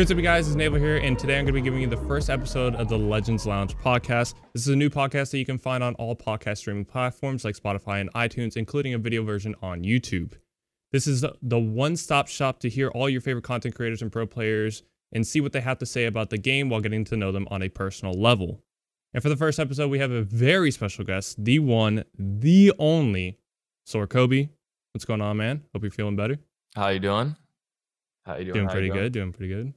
Here's up, you guys. It's Naval here, and today I'm going to be giving you the first episode of the Legends Lounge podcast. This is a new podcast that you can find on all podcast streaming platforms like Spotify and iTunes, including a video version on YouTube. This is the one stop shop to hear all your favorite content creators and pro players and see what they have to say about the game while getting to know them on a personal level. And for the first episode, we have a very special guest, the one, the only, Soar Kobi. What's going on, man? Hope you're feeling better. How you doing? How you doing? Doing How pretty doing? good. Doing pretty good.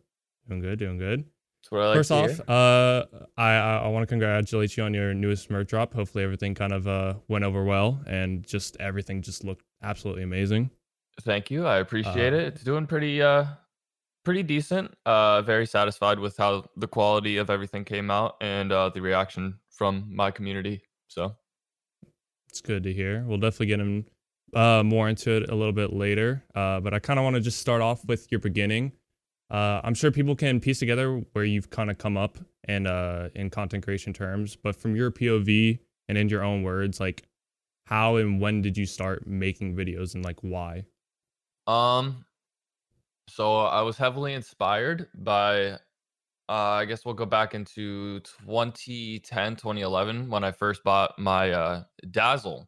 Doing good. Doing good. That's what I like First to off, uh, I I, I want to congratulate you on your newest merch drop. Hopefully, everything kind of uh went over well, and just everything just looked absolutely amazing. thank you. I appreciate uh, it. It's doing pretty uh pretty decent. Uh very satisfied with how the quality of everything came out and uh the reaction from my community. So It's good to hear. We'll definitely get him uh, more into it a little bit later. Uh, but I kind of want to just start off with your beginning. Uh, I'm sure people can piece together where you've kind of come up and uh, in content creation terms, but from your POV and in your own words, like how and when did you start making videos and like why? um so I was heavily inspired by uh I guess we'll go back into 2010, 2011 when I first bought my uh Dazzle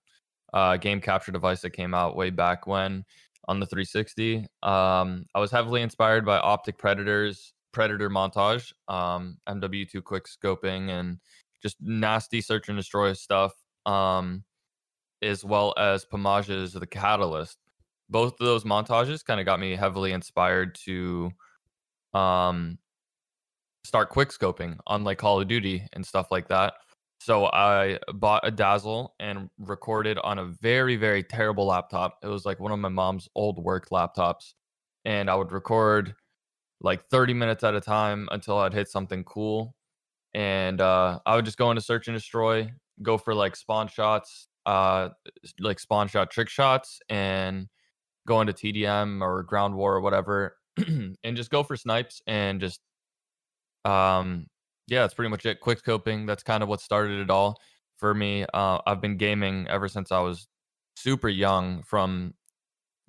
uh game capture device that came out way back when on the 360. Um I was heavily inspired by Optic Predators Predator montage, um MW2 quick scoping and just nasty search and destroy stuff. Um as well as Pamage's The Catalyst both of those montages kind of got me heavily inspired to um start quick scoping on like Call of Duty and stuff like that. So I bought a Dazzle and recorded on a very very terrible laptop. It was like one of my mom's old work laptops and I would record like 30 minutes at a time until I'd hit something cool. And uh I would just go into search and destroy, go for like spawn shots, uh like spawn shot trick shots and go into TDM or ground war or whatever and just go for snipes and just um yeah, that's pretty much it. Quick scoping, that's kind of what started it all for me. Uh I've been gaming ever since I was super young from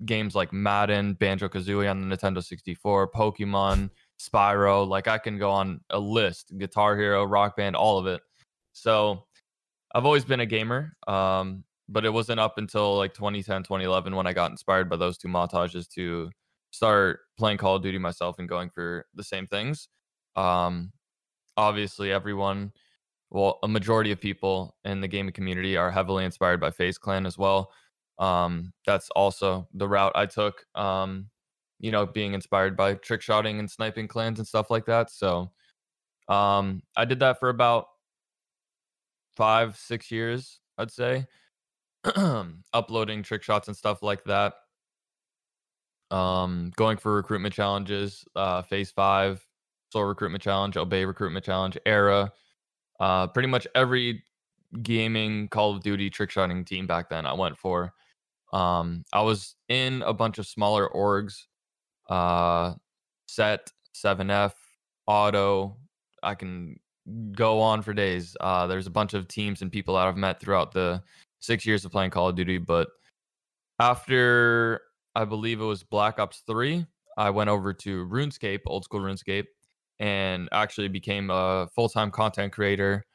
games like Madden, Banjo-Kazooie on the Nintendo 64, Pokemon, Spyro, like I can go on a list, Guitar Hero, Rock Band, all of it. So, I've always been a gamer. Um but it wasn't up until like 2010 2011 when i got inspired by those two montages to start playing call of duty myself and going for the same things um obviously everyone well a majority of people in the gaming community are heavily inspired by FaZe Clan as well um that's also the route i took um you know being inspired by trick shotting and sniping clans and stuff like that so um i did that for about five six years i'd say uploading trick shots and stuff like that. Um, going for recruitment challenges, uh, FaZe Five, Soul Recruitment Challenge, Obey Recruitment Challenge, Era, uh, pretty much every gaming Call of Duty trick shotting team back then I went for. Um, I was in a bunch of smaller orgs, uh, Set, 7F, Auto. I can go on for days. Uh, there's a bunch of teams and people that I've met throughout the six years of playing Call of Duty. But after I believe it was Black Ops 3, I went over to RuneScape, old school RuneScape, and actually became a full time content creator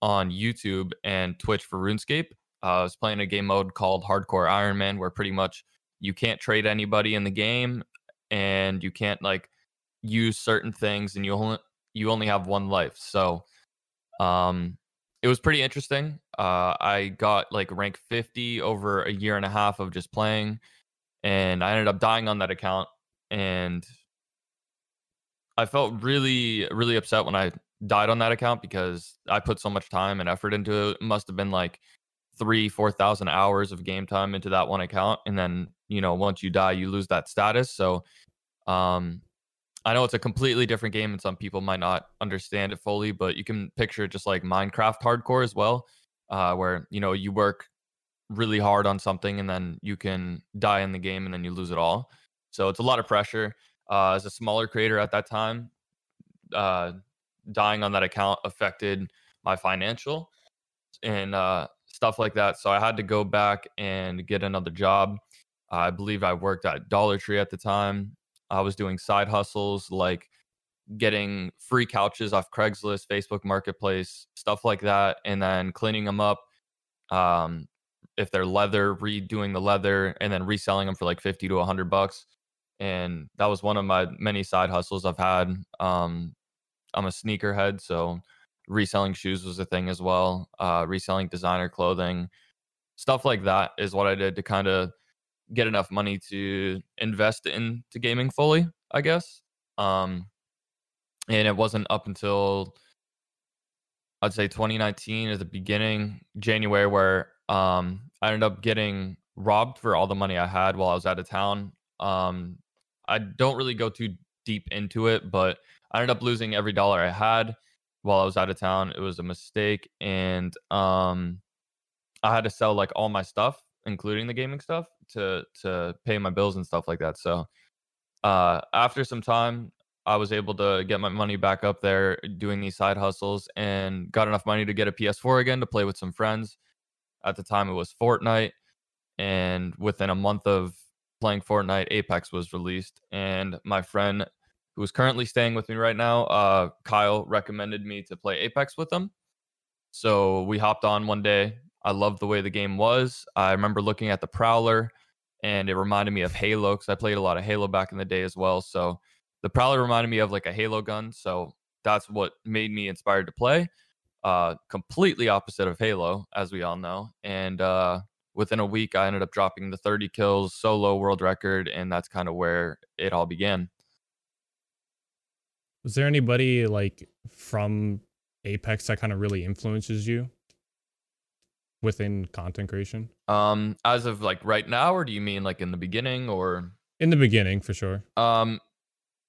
on YouTube and Twitch for RuneScape. Uh, I was playing a game mode called Hardcore Iron Man, where pretty much you can't trade anybody in the game, and you can't like use certain things, and you only you only have one life. So, um, it was pretty interesting. Uh, I got like rank 50 over a year and a half of just playing, and I ended up dying on that account. And I felt really, really upset when I died on that account because I put so much time and effort into it. It must have been like three, 4,000 hours of game time into that one account. And then, you know, once you die, you lose that status. So, um, I know it's a completely different game and some people might not understand it fully, but you can picture it just like Minecraft hardcore as well, uh, where you know you work really hard on something and then you can die in the game and then you lose it all. So it's a lot of pressure. Uh, as a smaller creator at that time, uh, dying on that account affected my financial and uh, stuff like that. So I had to go back and get another job. I believe I worked at Dollar Tree at the time. I was doing side hustles like getting free couches off Craigslist, Facebook Marketplace, stuff like that, and then cleaning them up. Um, if they're leather, redoing the leather and then reselling them for like 50 to 100 bucks. And that was one of my many side hustles I've had. Um, I'm a sneakerhead, so reselling shoes was a thing as well. Uh, reselling designer clothing, stuff like that is what I did to kind of get enough money to invest into gaming fully, I guess. Um, and it wasn't up until I'd say 2019 at the beginning, January, where um, I ended up getting robbed for all the money I had while I was out of town. Um, I don't really go too deep into it, but I ended up losing every dollar I had while I was out of town. It was a mistake, and um, I had to sell like all my stuff, including the gaming stuff, to to pay my bills and stuff like that. So uh, after some time, I was able to get my money back up there doing these side hustles and got enough money to get a PS4 again to play with some friends. At the time, it was Fortnite. And within a month of playing Fortnite, Apex was released. And my friend, who is currently staying with me right now, uh, Kyle, recommended me to play Apex with him. So we hopped on one day. I loved the way the game was. I remember looking at the Prowler and it reminded me of Halo because I played a lot of Halo back in the day as well. So the Prowler reminded me of like a Halo gun. So that's what made me inspired to play. Uh, completely opposite of Halo, as we all know. And uh, within a week, I ended up dropping the 30 kills solo world record, and that's kind of where it all began. Was there anybody like from Apex that kind of really influences you within content creation? Um, as of like right now, or do you mean like in the beginning, or in the beginning for sure? Um,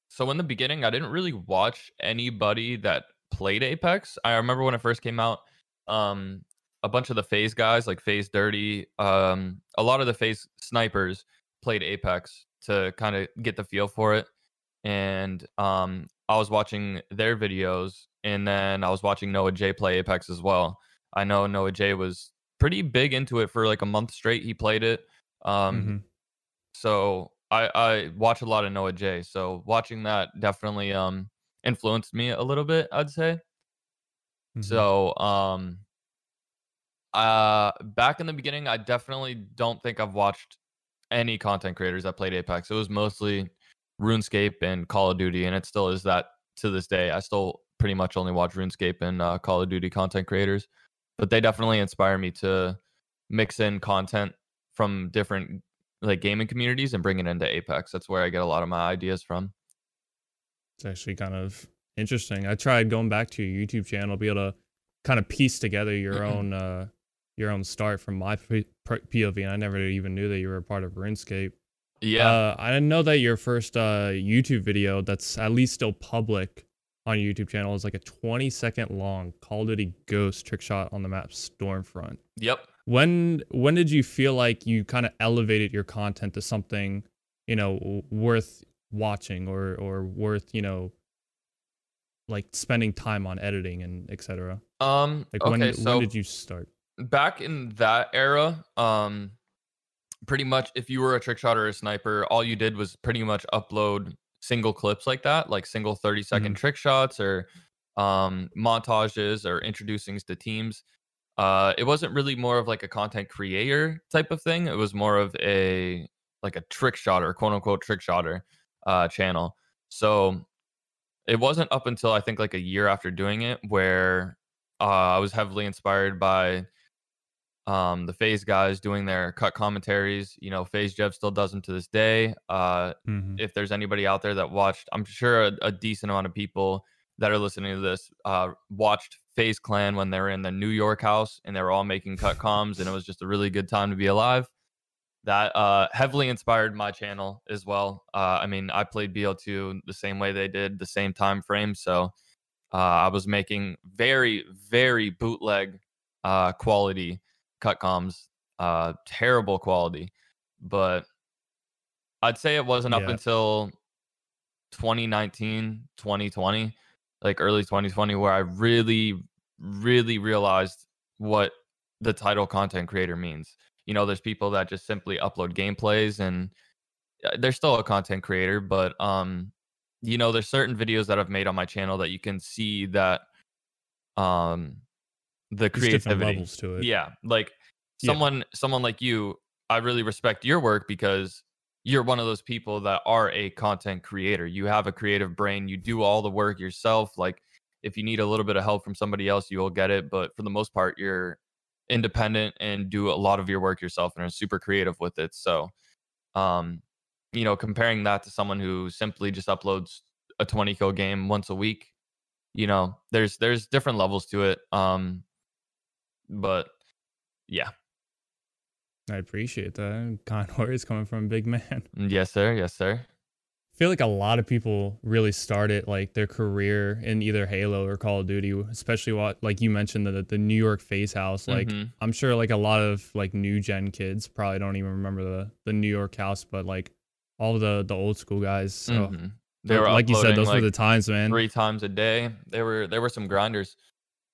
so in the beginning, I didn't really watch anybody that played Apex. I remember when it first came out, um, a bunch of the FaZe guys, like FaZe Dirty, um, a lot of the FaZe snipers played Apex to kind of get the feel for it. And um, I was watching their videos, and then I was watching Noah J play Apex as well. I know Noah J was pretty big into it for like a month straight. He played it. Um, mm-hmm. So I, I watch a lot of Noah J. So watching that definitely um influenced me a little bit, I'd say. Mm-hmm. So, um, uh, back in the beginning, I definitely don't think I've watched any content creators that played Apex. It was mostly RuneScape and Call of Duty, and it still is that to this day. I still pretty much only watch RuneScape and uh, Call of Duty content creators, but they definitely inspire me to mix in content from different like gaming communities and bring it into Apex. That's where I get a lot of my ideas from. It's actually kind of interesting. I tried going back to your YouTube channel, to be able to kind of piece together your own uh your own start from my POV, and I never even knew that you were a part of RuneScape. Yeah, uh, I didn't know that your first uh, YouTube video that's at least still public on your YouTube channel is like a 20 second long Call of Duty Ghost trick shot on the map Stormfront. Yep. When when did you feel like you kind of elevated your content to something, you know, worth watching or or worth you know like spending time on editing and etc um like okay, when, so when did you start back in that era um pretty much if you were a trick shot or a sniper all you did was pretty much upload single clips like that like single 30 second mm-hmm. trick shots or um montages or introducing to teams uh it wasn't really more of like a content creator type of thing it was more of a like a trick shotter quote unquote trick shotter uh, channel. So it wasn't up until I think like a year after doing it where uh, I was heavily inspired by um, the FaZe guys doing their cut commentaries. You know, FaZe Jev still does them to this day. Uh, mm-hmm. If there's anybody out there that watched, I'm sure a, a, decent amount of people that are listening to this uh, watched FaZe Clan when they were in the New York house and they were all making cut comms, and it was just a really good time to be alive that uh, heavily inspired my channel as well. Uh, I mean, I played BO2 the same way they did, the same time frame. So uh, I was making very, very bootleg uh, quality cut comms, uh, terrible quality. But I'd say it wasn't yeah. up until 2019, 2020, like early 2020, where I really, really realized what the title content creator means you know, there's people that just simply upload gameplays and uh, they're still a content creator, but um, you know, there's certain videos that I've made on my channel that you can see that um the creativity. levels to it. Yeah, like Yeah. someone someone like you, I really respect your work because you're one of those people that are a content creator. You have a creative brain. You do all the work yourself. Like if you need a little bit of help from somebody else, you will get it, but for the most part you're independent and do a lot of your work yourself and are super creative with it. So, um you know, comparing that to someone who simply just uploads a 20 kill game once a week, you know, there's there's different levels to it. Um but yeah. I appreciate that. Kind words coming from a big man. Mm, Yes, sir. Yes, sir. I feel like a lot of people really started like their career in either Halo or Call of Duty, especially what like you mentioned the the New York FaZe House. Like Mhm. I'm sure like a lot of like new gen kids probably don't even remember the the New York house, but like all the the old school guys. So Mhm. They like- were like you said, those were the times, man. three times a day. There were there were some grinders.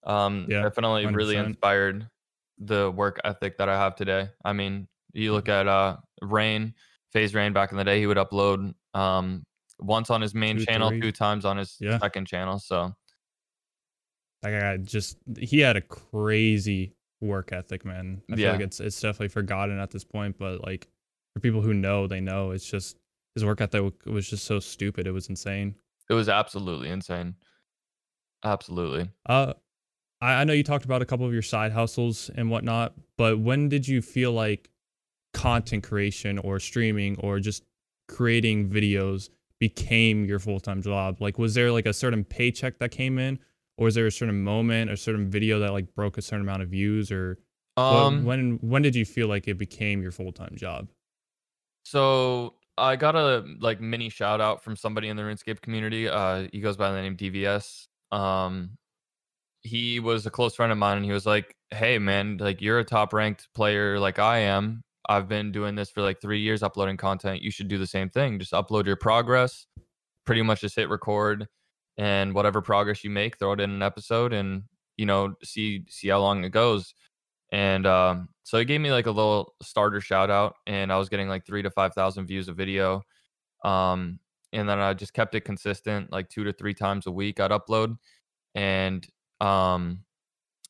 Um, Yeah, definitely really 100%. inspired the work ethic that I have today. I mean, you look Mm-hmm. at uh Rain, FaZe Rain back in the day, he would upload um once on his main Two, channel, three. two times on his Yeah. second channel. So That guy just he had a crazy work ethic, man. I feel like Yeah. it's it's definitely forgotten at this point, but like for people who know, they know. It's just his work ethic was just so stupid. It was insane. it was absolutely insane. Absolutely. Uh, I, I know you talked about a couple of your side hustles and whatnot, but when did you feel like content creation or streaming or just creating videos became your full time job? Like, was there like a certain paycheck that came in, or was there a certain moment, a certain video that like broke a certain amount of views, or Um when when did you feel like it became your full time job? So I got a like mini shout out from somebody in the RuneScape community. Uh, he goes by the name DVS. Um, he was a close friend of mine, and he was like, "Hey, man, like you're a top ranked player, like I am. I've been doing this for like three years, uploading content. You should do the same thing. Just upload your progress. Pretty much just hit record, and whatever progress you make, throw it in an episode, and you know, see see how long it goes." And um, so he gave me like a little starter shout out, and I was getting like three to five thousand views a video. Um, and then I just kept it consistent, like two to three times a week. I'd upload, and um,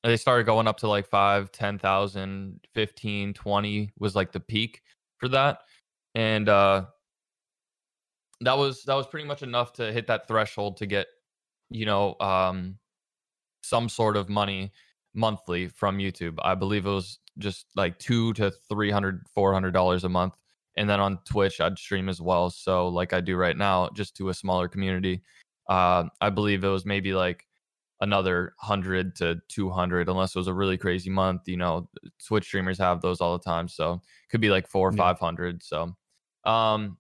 they started going up to like five, ten thousand, fifteen, twenty was like the peak for that, and uh, that was that was pretty much enough to hit that threshold to get, you know, um, some sort of money monthly from YouTube. I believe it was just like two to three hundred, four hundred dollars a month. And then on Twitch, I'd stream as well. So like I do right now, just to a smaller community. Uh, I believe it was maybe like another hundred to two hundred, unless it was a really crazy month. You know, Twitch streamers have those all the time, so could be like four or Yeah. five hundred. So, um,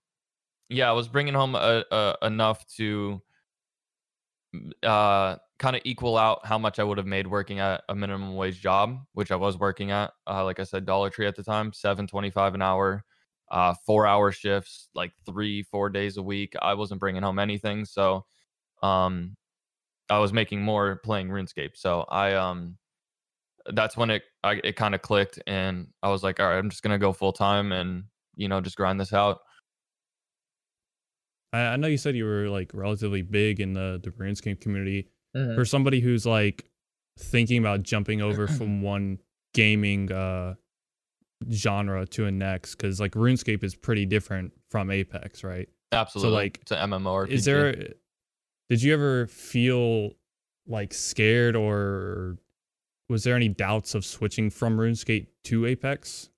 yeah, I was bringing home uh uh enough to uh kind of equal out how much I would have made working at a minimum wage job, which I was working at. Uh, like I said, Dollar Tree at the time, seven twenty five an hour, uh, four hour shifts, like three four days a week. I wasn't bringing home anything, so um, I was making more playing RuneScape. So I um, that's when it I, it kind of clicked, and I was like, all right, I'm just gonna go full time and you know just grind this out. I, I know you said you were like relatively big in the the RuneScape community. Mm-hmm. for somebody who's like thinking about jumping over from one gaming uh genre to a next because like runescape is pretty different from apex right Absolutely, So like, it's an MMORPG. is there did you ever feel like scared or was there any doubts of switching from runescape to apex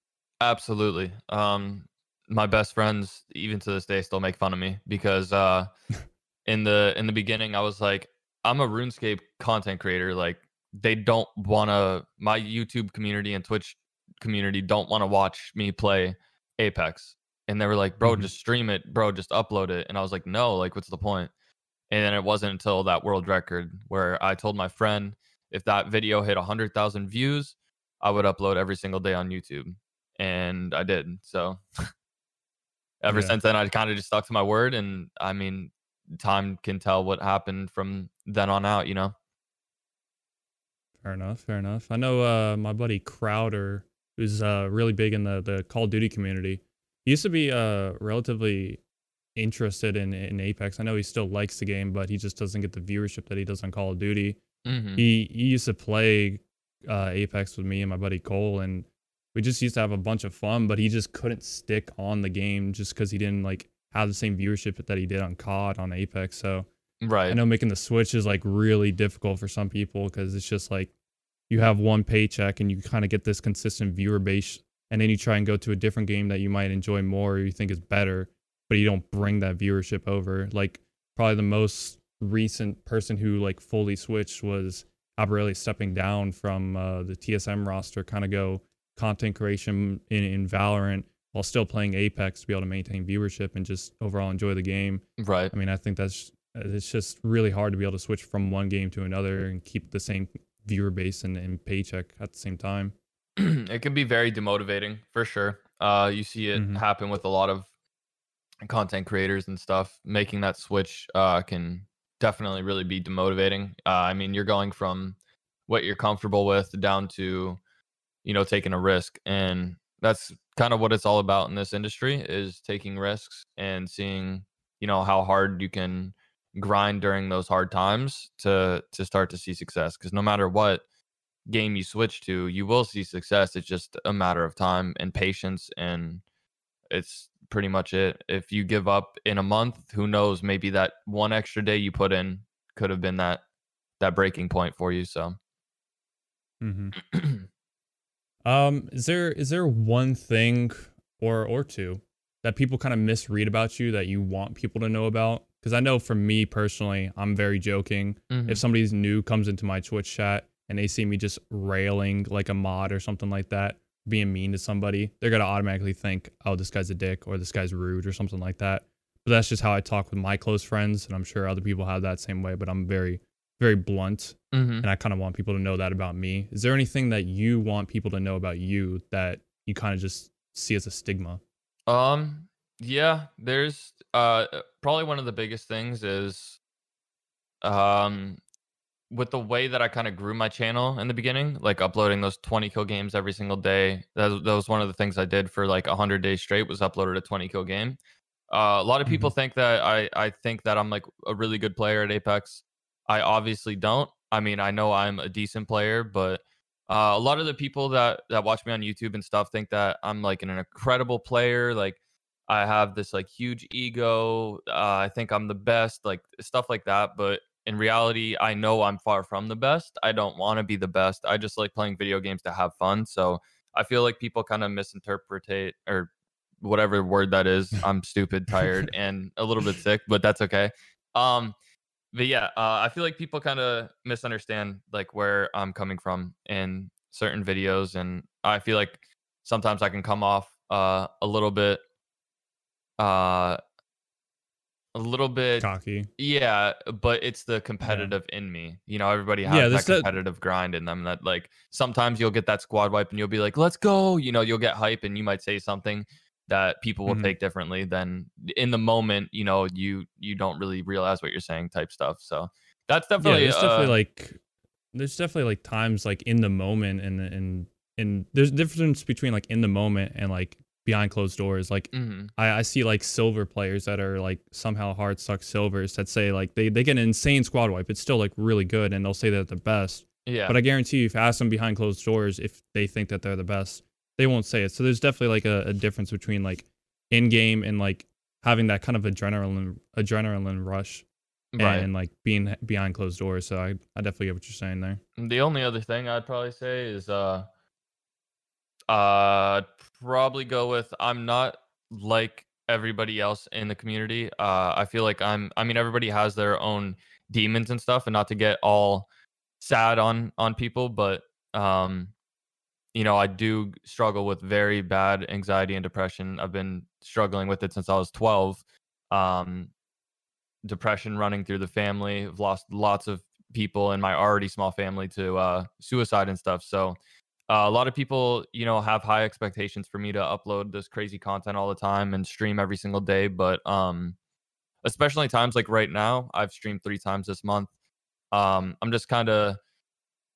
Absolutely. Um, my best friends, even to this day, still make fun of me because uh, in the in the beginning, I was like, I'm a RuneScape content creator. Like, they don't want to. My YouTube community and Twitch community don't want to watch me play Apex, and they were like, "Bro, Mhm. just stream it, bro, just upload it." And I was like, "No, like, what's the point?" And then it wasn't until that world record where I told my friend if that video hit 100,000 views, I would upload every single day on YouTube. And I did. So ever Yeah. since then, I kind of just stuck to my word. And I mean, time can tell what happened from then on out, you know? fair enough fair enough i know uh my buddy crowder who's uh really big in the the call of duty community he used to be uh relatively interested in in Apex. I know he still likes the game, but he just doesn't get the viewership that he does on Call of Duty. hmm He he used to play uh, Apex with me and my buddy Cole, and we just used to have a bunch of fun. But he just couldn't stick on the game just because he didn't like have the same viewership that he did on COD on Apex. So right, I know making the switch is like really difficult for some people because it's just like you have one paycheck and you kind of get this consistent viewer base, and then you try and go to a different game that you might enjoy more or you think is better, but you don't bring that viewership over. Like probably the most recent person who like fully switched was Albralelie stepping down from uh, the TSM roster, kind of go content creation in, in Valorant while still playing Apex to be able to maintain viewership and just overall enjoy the game. Right. I mean, I think that's it's just really hard to be able to switch from one game to another and keep the same viewer base and, and paycheck at the same time. it can be very demotivating for sure. Uh, you see it Mhm. happen with a lot of content creators and stuff. Making that switch uh, can definitely really be demotivating. Uh, I mean, you're going from what you're comfortable with down to, you know, taking a risk, and that's kind of what it's all about in this industry is taking risks and seeing, you know, how hard you can grind during those hard times to to start to see success. Because no matter what game you switch to, you will see success. It's just a matter of time and patience, and it's pretty much it. If you give up in a month, who knows? Maybe that one extra day you put in could have been that that breaking point for you. So, Mm-hmm. Um, is there is there one thing or or two that people kind of misread about you that you want people to know about? Because I know for me personally, I'm very joking. mhm. If somebody's new comes into my Twitch chat and they see me just railing like a mod or something like that, being mean to somebody, they're gonna automatically think, "Oh, this guy's a dick" or "This guy's rude" or something like that. But that's just how I talk with my close friends, and I'm sure other people have that same way. But I'm very, very blunt Mhm. and I kind of want people to know that about me. Is there anything that you want people to know about you that you kind of just see as a stigma? Um, yeah, there's uh, probably one of the biggest things is um with the way that I kind of grew my channel in the beginning, like uploading those 20 kill games every single day. That, was- that was one of the things I did for like 100 days straight was uploaded a 20 kill game. Uh, a lot of people think that I I think that I'm like a really good player at Apex. I obviously don't. I mean, I know I'm a decent player, but uh, a lot of the people that that watch me on YouTube and stuff think that I'm like an incredible player. Like I have this like huge ego. Uh, I think I'm the best, like stuff like that. But in reality, I know I'm far from the best. I don't want to be the best. I just like playing video games to have fun. So I feel like people kind of misinterpret or whatever word that is. I'm stupid, tired, and a little bit sick, but that's okay. Um, but yeah, uh, I feel like people kind of misunderstand like where I'm coming from in certain videos, and I feel like sometimes I can come off uh, a little bit, uh, a little bit, Cocky. yeah. But it's the competitive in me. You know, everybody has Yeah, that competitive grind in them. That like sometimes you'll get that squad wipe, and you'll be like, "Let's go!" You know, you'll get hype, and you might say something that people will Mhm. take differently than in the moment you know you you don't really realize what you're saying type stuff so that's definitely yeah, there's definitely uh, like there's definitely like times like in the moment and and and there's a difference between like in the moment and like behind closed doors. Like mhm, I, I see like silver players that are like somehow hard suck silvers that say like they, they get an insane squad wipe. It's still like really good and they'll say that they're the best. yeah But I guarantee you if you ask them behind closed doors if they think that they're the best, they won't say it. So there's definitely like a, a difference between like in game and like having that kind of adrenaline adrenaline rush right and like being behind closed doors. So I, I definitely get what you're saying there. the only other thing i'd probably say is uh uh probably go with i'm not like everybody else in the community uh i feel like i'm i mean everybody has their own demons and stuff and not to get all sad on on people but um you know i do struggle with very bad anxiety and depression. I've been struggling with it since i was 12 um depression running through the family i've lost lots of people in my already small family to uh suicide and stuff so uh, a lot of people you know have high expectations for me to upload this crazy content all the time and stream every single day but um especially times like right now i've streamed three times this month. Um i'm just kind of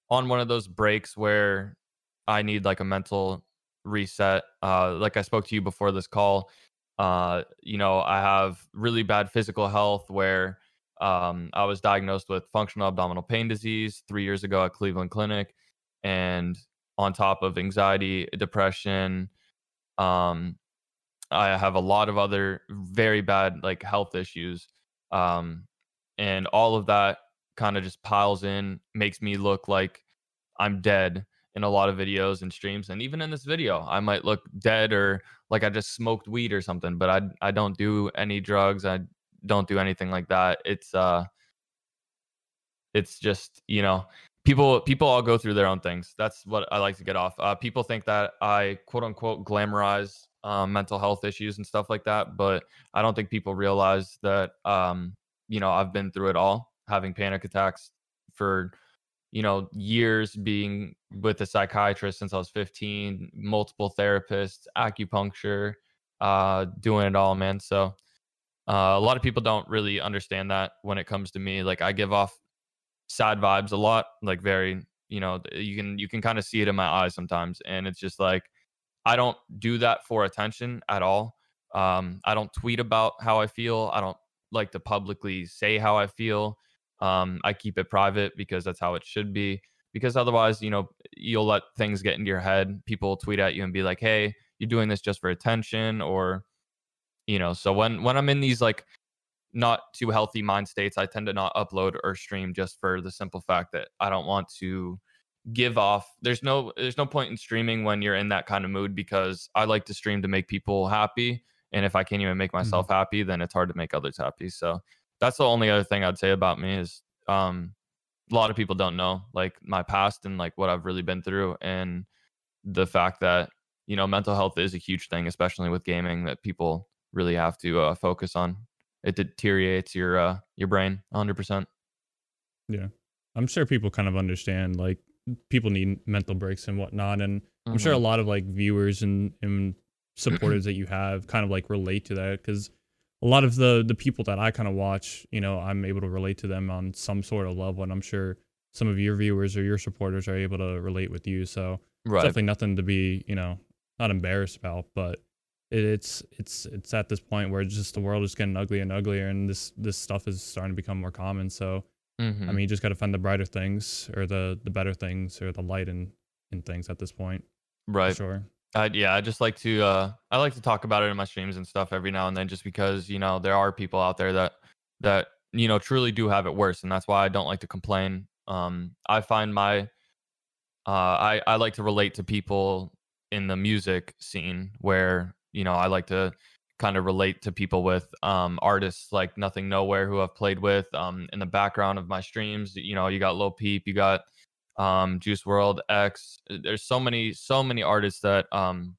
on one of those breaks where i need like a mental reset uh like i spoke to you before this call Uh, you know, I have really bad physical health where um, I was diagnosed with functional abdominal pain disease three years ago at Cleveland Clinic, and on top of anxiety, depression, um, I have a lot of other very bad like health issues, um, and all of that kind of just piles in, makes me look like I'm dead in a lot of videos and streams, and even in this video, I might look dead or like I just smoked weed or something, but I I don't do any drugs. I don't do anything like that. It's uh it's just, you know, people people all go through their own things. That's what I like to get off. Uh people think that I quote unquote glamorize um, mental health issues and stuff like that, but I don't think people realize that um you know, I've been through it all, having panic attacks for you know, years being with a psychiatrist since I was 15, multiple therapists, acupuncture, uh, doing it all, man. So uh, a lot of people don't really understand that when it comes to me. Like I give off sad vibes a lot, like very, you know, you can you can kind of see it in my eyes sometimes, and it's just like I don't do that for attention at all. Um, I don't tweet about how I feel. I don't like to publicly say how I feel. Um, I keep it private because that's how it should be. Because otherwise, you know, you'll let things get into your head. People tweet at you and be like, "Hey, you're doing this just for attention," or, you know. So when when I'm in these like not too healthy mind states, I tend to not upload or stream just for the simple fact that I don't want to give off. There's no there's no point in streaming when you're in that kind of mood because I like to stream to make people happy. And if I can't even make Mm-hmm. myself happy, then it's hard to make others happy. So that's the only other thing I'd say about me is um a lot of people don't know like my past and like what I've really been through and the fact that you know mental health is a huge thing especially with gaming that people really have to uh, focus on it deteriorates your uh your brain 100% Yeah. I'm sure people kind of understand like people need mental breaks and whatnot. And I'm sure a Mhm. lot of like viewers and, and supporters that you have kind of like relate to that because a lot of the the people that I kind of watch, you know, I'm able to relate to them on some sort of level. And I'm sure some of your viewers or your supporters are able to relate with you. So it's right definitely nothing to be, you know, not embarrassed about, but it's it's it's at this point where it's just the world is getting uglier and uglier and this this stuff is starting to become more common. So Mhm. I mean, you just got to find the brighter things or the the better things or the light in in things at this point. Right sure. I, yeah, I just like to uh I like to talk about it in my streams and stuff every now and then just because, you know, there are people out there that that you know truly do have it worse and that's why I don't like to complain. Um I find my uh I I like to relate to people in the music scene where, you know, I like to kind of relate to people with um artists like Nothing Nowhere who I've played with um in the background of my streams, you know, you got Lil Peep, you got um Juice WRLD X. uh, There's so many so many artists that um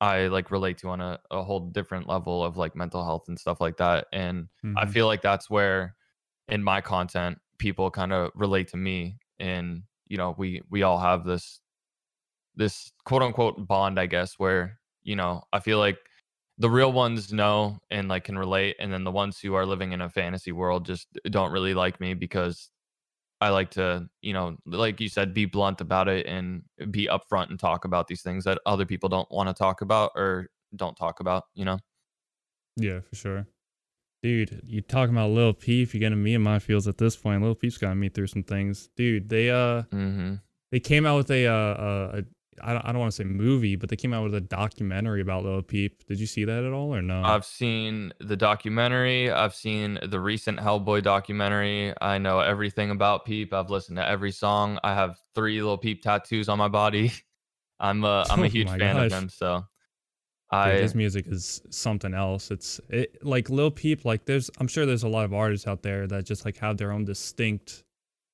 I like relate to on a, a whole different level of like mental health and stuff like that. And I Mhm. feel like that's where in my content people kind of relate to me and you know we we all have this this quote unquote bond I guess where you know I feel like the real ones know and like can relate and then the ones who are living in a fantasy world just don't really like me because I like to, you know, like you said, be blunt about it and be upfront and talk about these things that other people don't want to talk about or don't talk about, you know? Yeah, for sure. Dude, you talking about Lil Peep? You're getting me in my feels at this point. Lil Peep's got me through some things, dude. They uh Mm-hmm. they came out with a uh a I don't, I don't want to say movie, but they came out with a documentary about Lil Peep. Did you see that at all or no? I've seen the documentary. I've seen the recent Hellboy documentary. I know everything about Peep. I've listened to every song. I have three little Peep tattoos on my body. I'm a I'm a Oh huge my fan of gosh. him. So Dude, I his music is something else. It's it like Lil Peep. Like there's, I'm sure there's a lot of artists out there that just like have their own distinct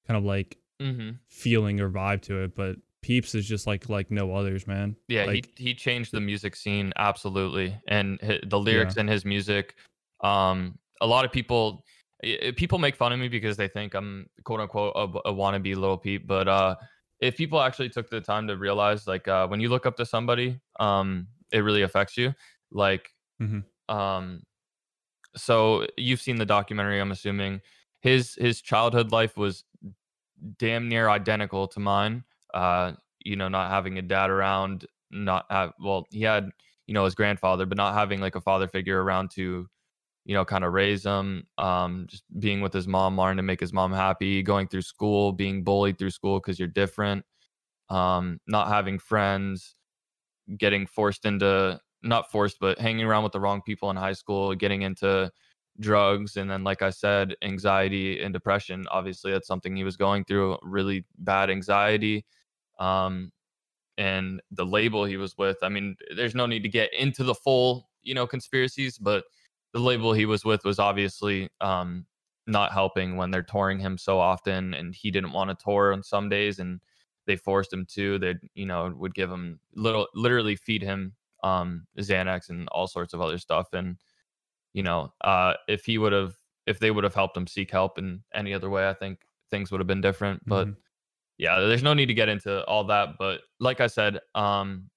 kind of like Mhm. feeling or vibe to it. But Peeps is just like like no others, man. Yeah, like he he changed the music scene absolutely, and hi the lyrics in his music. Um, a lot of people people make fun of me because they think I'm quote unquote a, a wannabe little Peep, but uh, if people actually took the time to realize, like, uh, when you look up to somebody, um, it really affects you. Like, Mhm. um, so you've seen the documentary, I'm assuming. His his childhood life was damn near identical to mine. Uh, you know, not having a dad around, not have well, he had you know his grandfather, but not having like a father figure around to you know kind of raise him. Um, just being with his mom, wanting to make his mom happy, going through school, being bullied through school because you're different. Um, not having friends, getting forced into not forced, but hanging around with the wrong people in high school, getting into drugs, and then, like I said, anxiety and depression. Obviously, that's something he was going through really bad anxiety. Um, and the label he was with, I mean, there's no need to get into the full, you know, conspiracies, but the label he was with was obviously um, not helping when they're touring him so often, and he didn't want to tour on some days, and they forced him to. They, you know, would give him little, literally feed him um, Xanax and all sorts of other stuff. And you know, uh, if he would have, if they would have helped him seek help in any other way, I think things would have been different. But mm-hmm. Yeah, there's no need to get into all that. But like I said, um,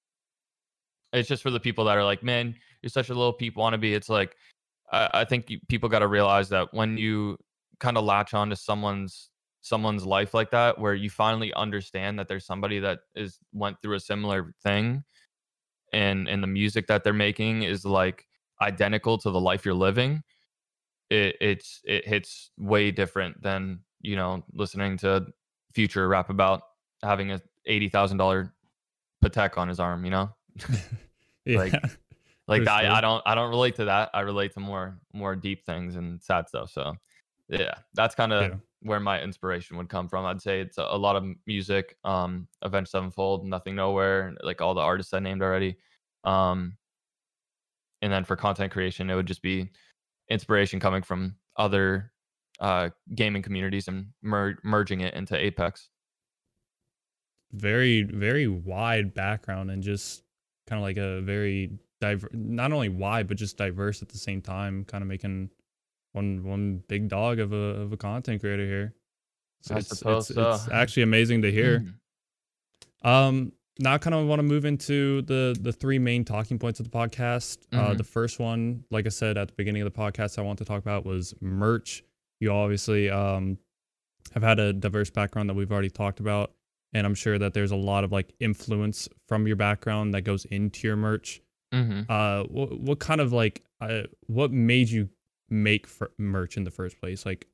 it's just for the people that are like, man, you're such a little peep wannabe. It's like, I, I think people got to realize that when you kind of latch on to someone's someone's life like that where you finally understand that there's somebody that is went through a similar thing and and the music that they're making is like identical to the life you're living it it's it hits way different than you know listening to future rap about having a eighty thousand dollar patek on his arm you know? Yeah, like like I, I don't i don't relate to that. I relate to more more deep things and sad stuff so yeah that's kind of yeah. where my inspiration would come from. I'd say it's a, a lot of music um avenged sevenfold nothing nowhere like all the artists i named already um and then for content creation it would just be inspiration coming from other uh gaming communities and mer- merging it into apex very very wide background and just kind of like a very diver not only wide but just diverse at the same time kind of making one one big dog of a of a content creator here. So I it's, suppose it's, so. it's actually amazing to hear. Mm-hmm. Um, now I kind of want to move into the the three main talking points of the podcast. Mm-hmm. Uh, the first one, like I said at the beginning of the podcast, I want to talk about was merch. You obviously um, have had a diverse background that we've already talked about, and I'm sure that there's a lot of like influence from your background that goes into your merch. Mm-hmm. Uh, what, what kind of like uh, what made you make merch in the first place. Like,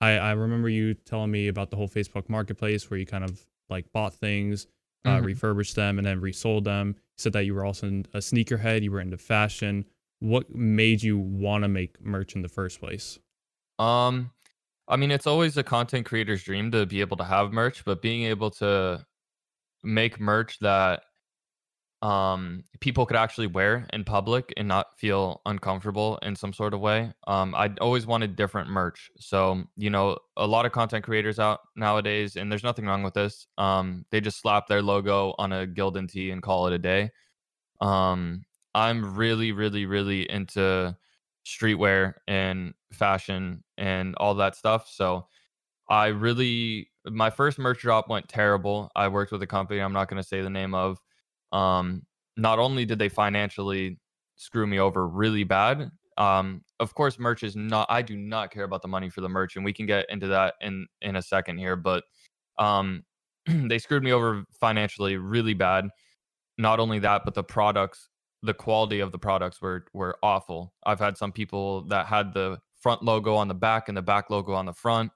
I I remember you telling me about the whole Facebook Marketplace where you kind of like bought things, uh, mm-hmm. refurbished them, and then resold them. You said that you were also a sneakerhead. You were into fashion. What made you want to make merch in the first place? Um, I mean, it's always a content creator's dream to be able to have merch, but being able to make merch that um people could actually wear in public and not feel uncomfortable in some sort of way um i always wanted different merch. So you know a lot of content creators out nowadays and there's nothing wrong with this um they just slap their logo on a gildan tee and call it a day. Um i'm really really really into streetwear and fashion and all that stuff so i really my first merch drop went terrible i worked with a company i'm not going to say the name of um, not only did they financially screw me over really bad, um, of course, merch is not. I do not care about the money for the merch, and we can get into that in in a second here. But um, they screwed me over financially really bad. Not only that, but the products, the quality of the products were were awful. I've had some people that had the front logo on the back and the back logo on the front,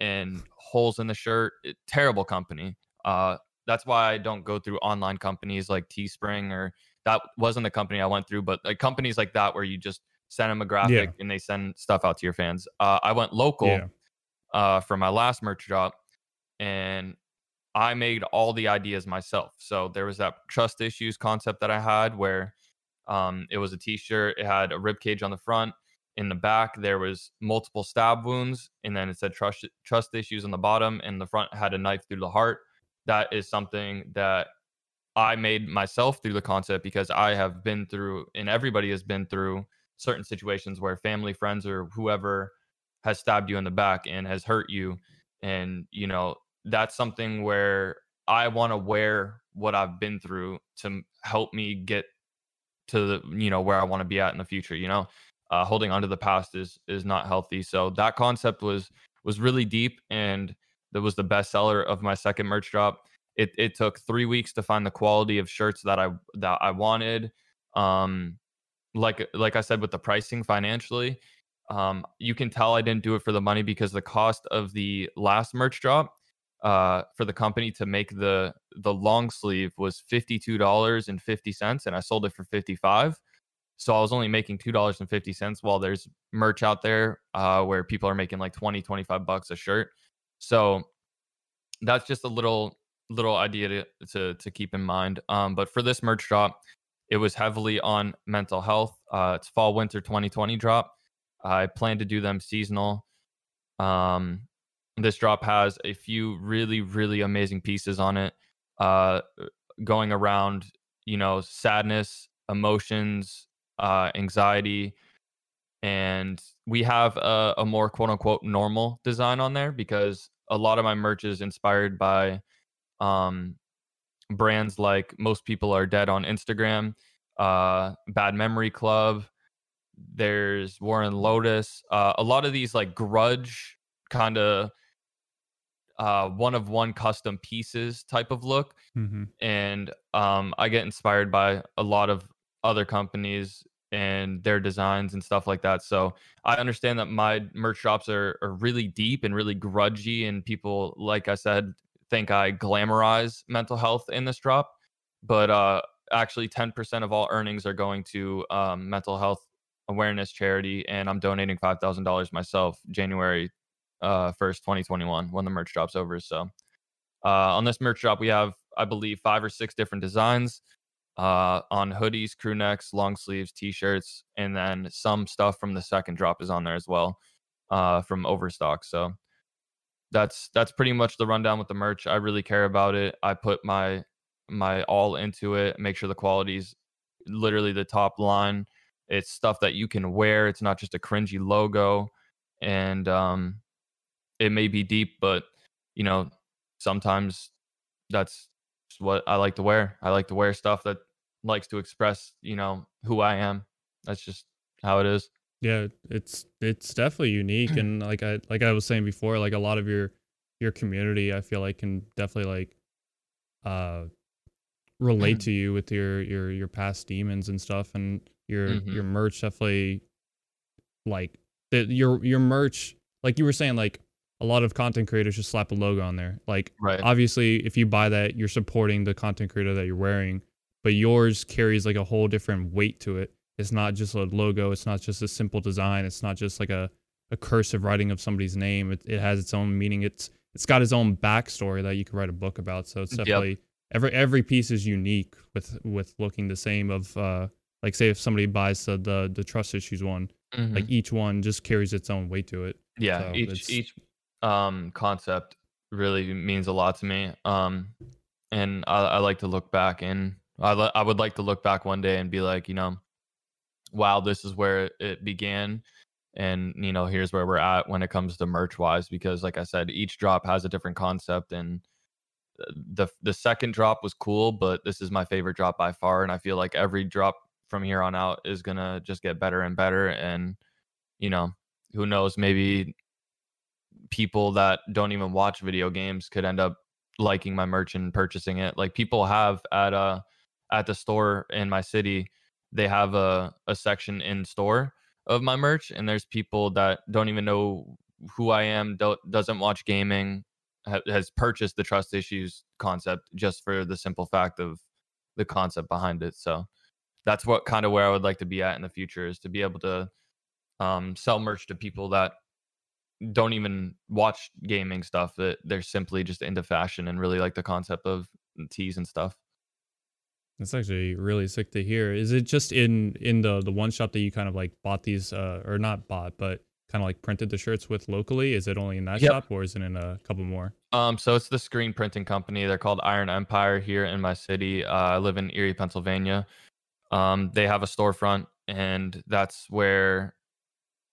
and holes in the shirt. It, terrible company. Uh, that's why I don't go through online companies like Teespring or that wasn't the company I went through, but like companies like that where you just send them a graphic yeah. and they send stuff out to your fans. Uh, I went local yeah. uh, for my last merch drop and I made all the ideas myself. So there was that trust issues concept that I had where um, it was a t-shirt, it had a rib cage on the front. In the back, there was multiple stab wounds, and then it said trust trust issues on the bottom, and the front had a knife through the heart that is something that I made myself through the concept because I have been through, and everybody has been through certain situations where family, friends, or whoever has stabbed you in the back and has hurt you. And, you know, that's something where I want to wear what I've been through to help me get to the, you know, where I want to be at in the future, you know. Uh, holding on to the past is is not healthy. So that concept was was really deep and that was the best seller of my second merch drop. It, it took three weeks to find the quality of shirts that I that I wanted. Um, like like I said with the pricing financially, um, you can tell I didn't do it for the money because the cost of the last merch drop uh, for the company to make the the long sleeve was fifty two dollars and fifty cents, and I sold it for fifty five. So I was only making two dollars and fifty cents while there's merch out there uh, where people are making like 20, 25 bucks a shirt. So that's just a little little idea to to, to keep in mind. Um, but for this merch drop, it was heavily on mental health. Uh, it's fall winter 2020 drop. I plan to do them seasonal. Um, this drop has a few really really amazing pieces on it. Uh, going around, you know, sadness, emotions, uh, anxiety, and we have a, a more quote unquote normal design on there because a lot of my merch is inspired by um, brands like Most People Are Dead on Instagram, uh, Bad Memory Club. There's Warren Lotas. Uh, a lot of these like grudge kind of uh, one of one custom pieces type of look. Mm-hmm. And um, I get inspired by a lot of other companies and their designs and stuff like that. So I understand that my merch drops are, are really deep and really grudgy, and people, like I said, think I glamorize mental health in this drop. But uh, actually, 10% of all earnings are going to um, mental health awareness charity, and I'm donating $5,000 myself January uh, 1st, 2021, when the merch drops over. So uh, on this merch drop, we have, I believe, five or six different designs uh, on hoodies, crew necks, long sleeves, t-shirts, and then some stuff from the second drop is on there as well uh, from Overstock. So that's that's pretty much the rundown with the merch. I really care about it. I put my my all into it. Make sure the quality's literally the top line. It's stuff that you can wear. It's not just a cringy logo, and um, it may be deep, but you know sometimes that's what I like to wear. I like to wear stuff that likes to express, you know, who I am. That's just how it is. Yeah, it's it's definitely unique and like I like I was saying before, like a lot of your your community I feel like can definitely like uh relate to you with your your your past demons and stuff and your mm-hmm. your merch definitely like the, your your merch like you were saying like a lot of content creators just slap a logo on there. Like, right. obviously, if you buy that, you're supporting the content creator that you're wearing, but yours carries like a whole different weight to it. It's not just a logo. It's not just a simple design. It's not just like a, a cursive writing of somebody's name. It, it has its own meaning. It's it's got its own backstory that you could write a book about. So it's definitely yep. every every piece is unique with with looking the same. Of uh, like say if somebody buys the the, the trust issues one, mm-hmm. like each one just carries its own weight to it. Yeah, so each each um, concept really means a lot to me. Um, and I, I like to look back and I, I would like to look back one day and be like, you know, wow, this is where it began. And, you know, here's where we're at when it comes to merch wise, because like I said, each drop has a different concept and uh, the the second drop was cool, but this is my favorite drop by far. And I feel like every drop from here on out is gonna just get better and better. And, you know, who knows, maybe people that don't even watch video games could end up liking my merch and purchasing it. Like people have at uh at the store in my city, they have a a section in store of my merch, and there's people that don't even know who I am, don't, doesn't watch gaming, ha- has purchased the trust issues concept just for the simple fact of the concept behind it. So that's what kind of where I would like to be at in the future is to be able to um, sell merch to people that don't even watch gaming stuff that they're simply just into fashion and really like the concept of tees and stuff. That's actually really sick to hear. Is it just in in the the one shop that you kind of like bought these uh or not bought but kind of like printed the shirts with locally? Is it only in that yep. shop or is it in a couple more? Um so it's the screen printing company. They're called iron empire here in my city. Uh, i live in erie pennsylvania. Um they have a storefront and that's where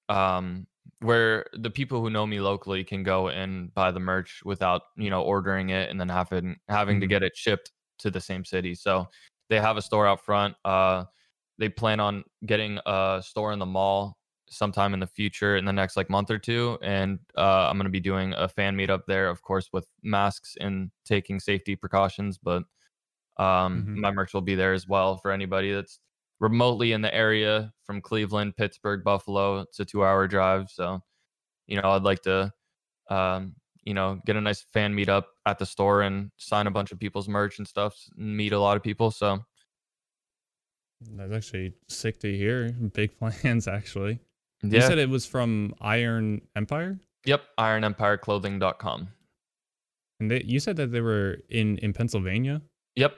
um where the people who know me locally can go and buy the merch without you know ordering it and then having having mm-hmm. to get it shipped to the same city so they have a store out front uh they plan on getting a store in the mall sometime in the future in the next like month or two and uh, i'm going to be doing a fan meetup there of course with masks and taking safety precautions but um, mm-hmm. my merch will be there as well for anybody that's remotely in the area from Cleveland, Pittsburgh, Buffalo. It's a two-hour drive, so you know I'd like to, um, you know, get a nice fan meetup at the store and sign a bunch of people's merch and stuff, meet a lot of people. So That's actually sick to hear. Big plans, actually. You said it was from Iron Empire, yep, IronEmpireClothing.com. and they, you said that they were in in Pennsylvania. Yep.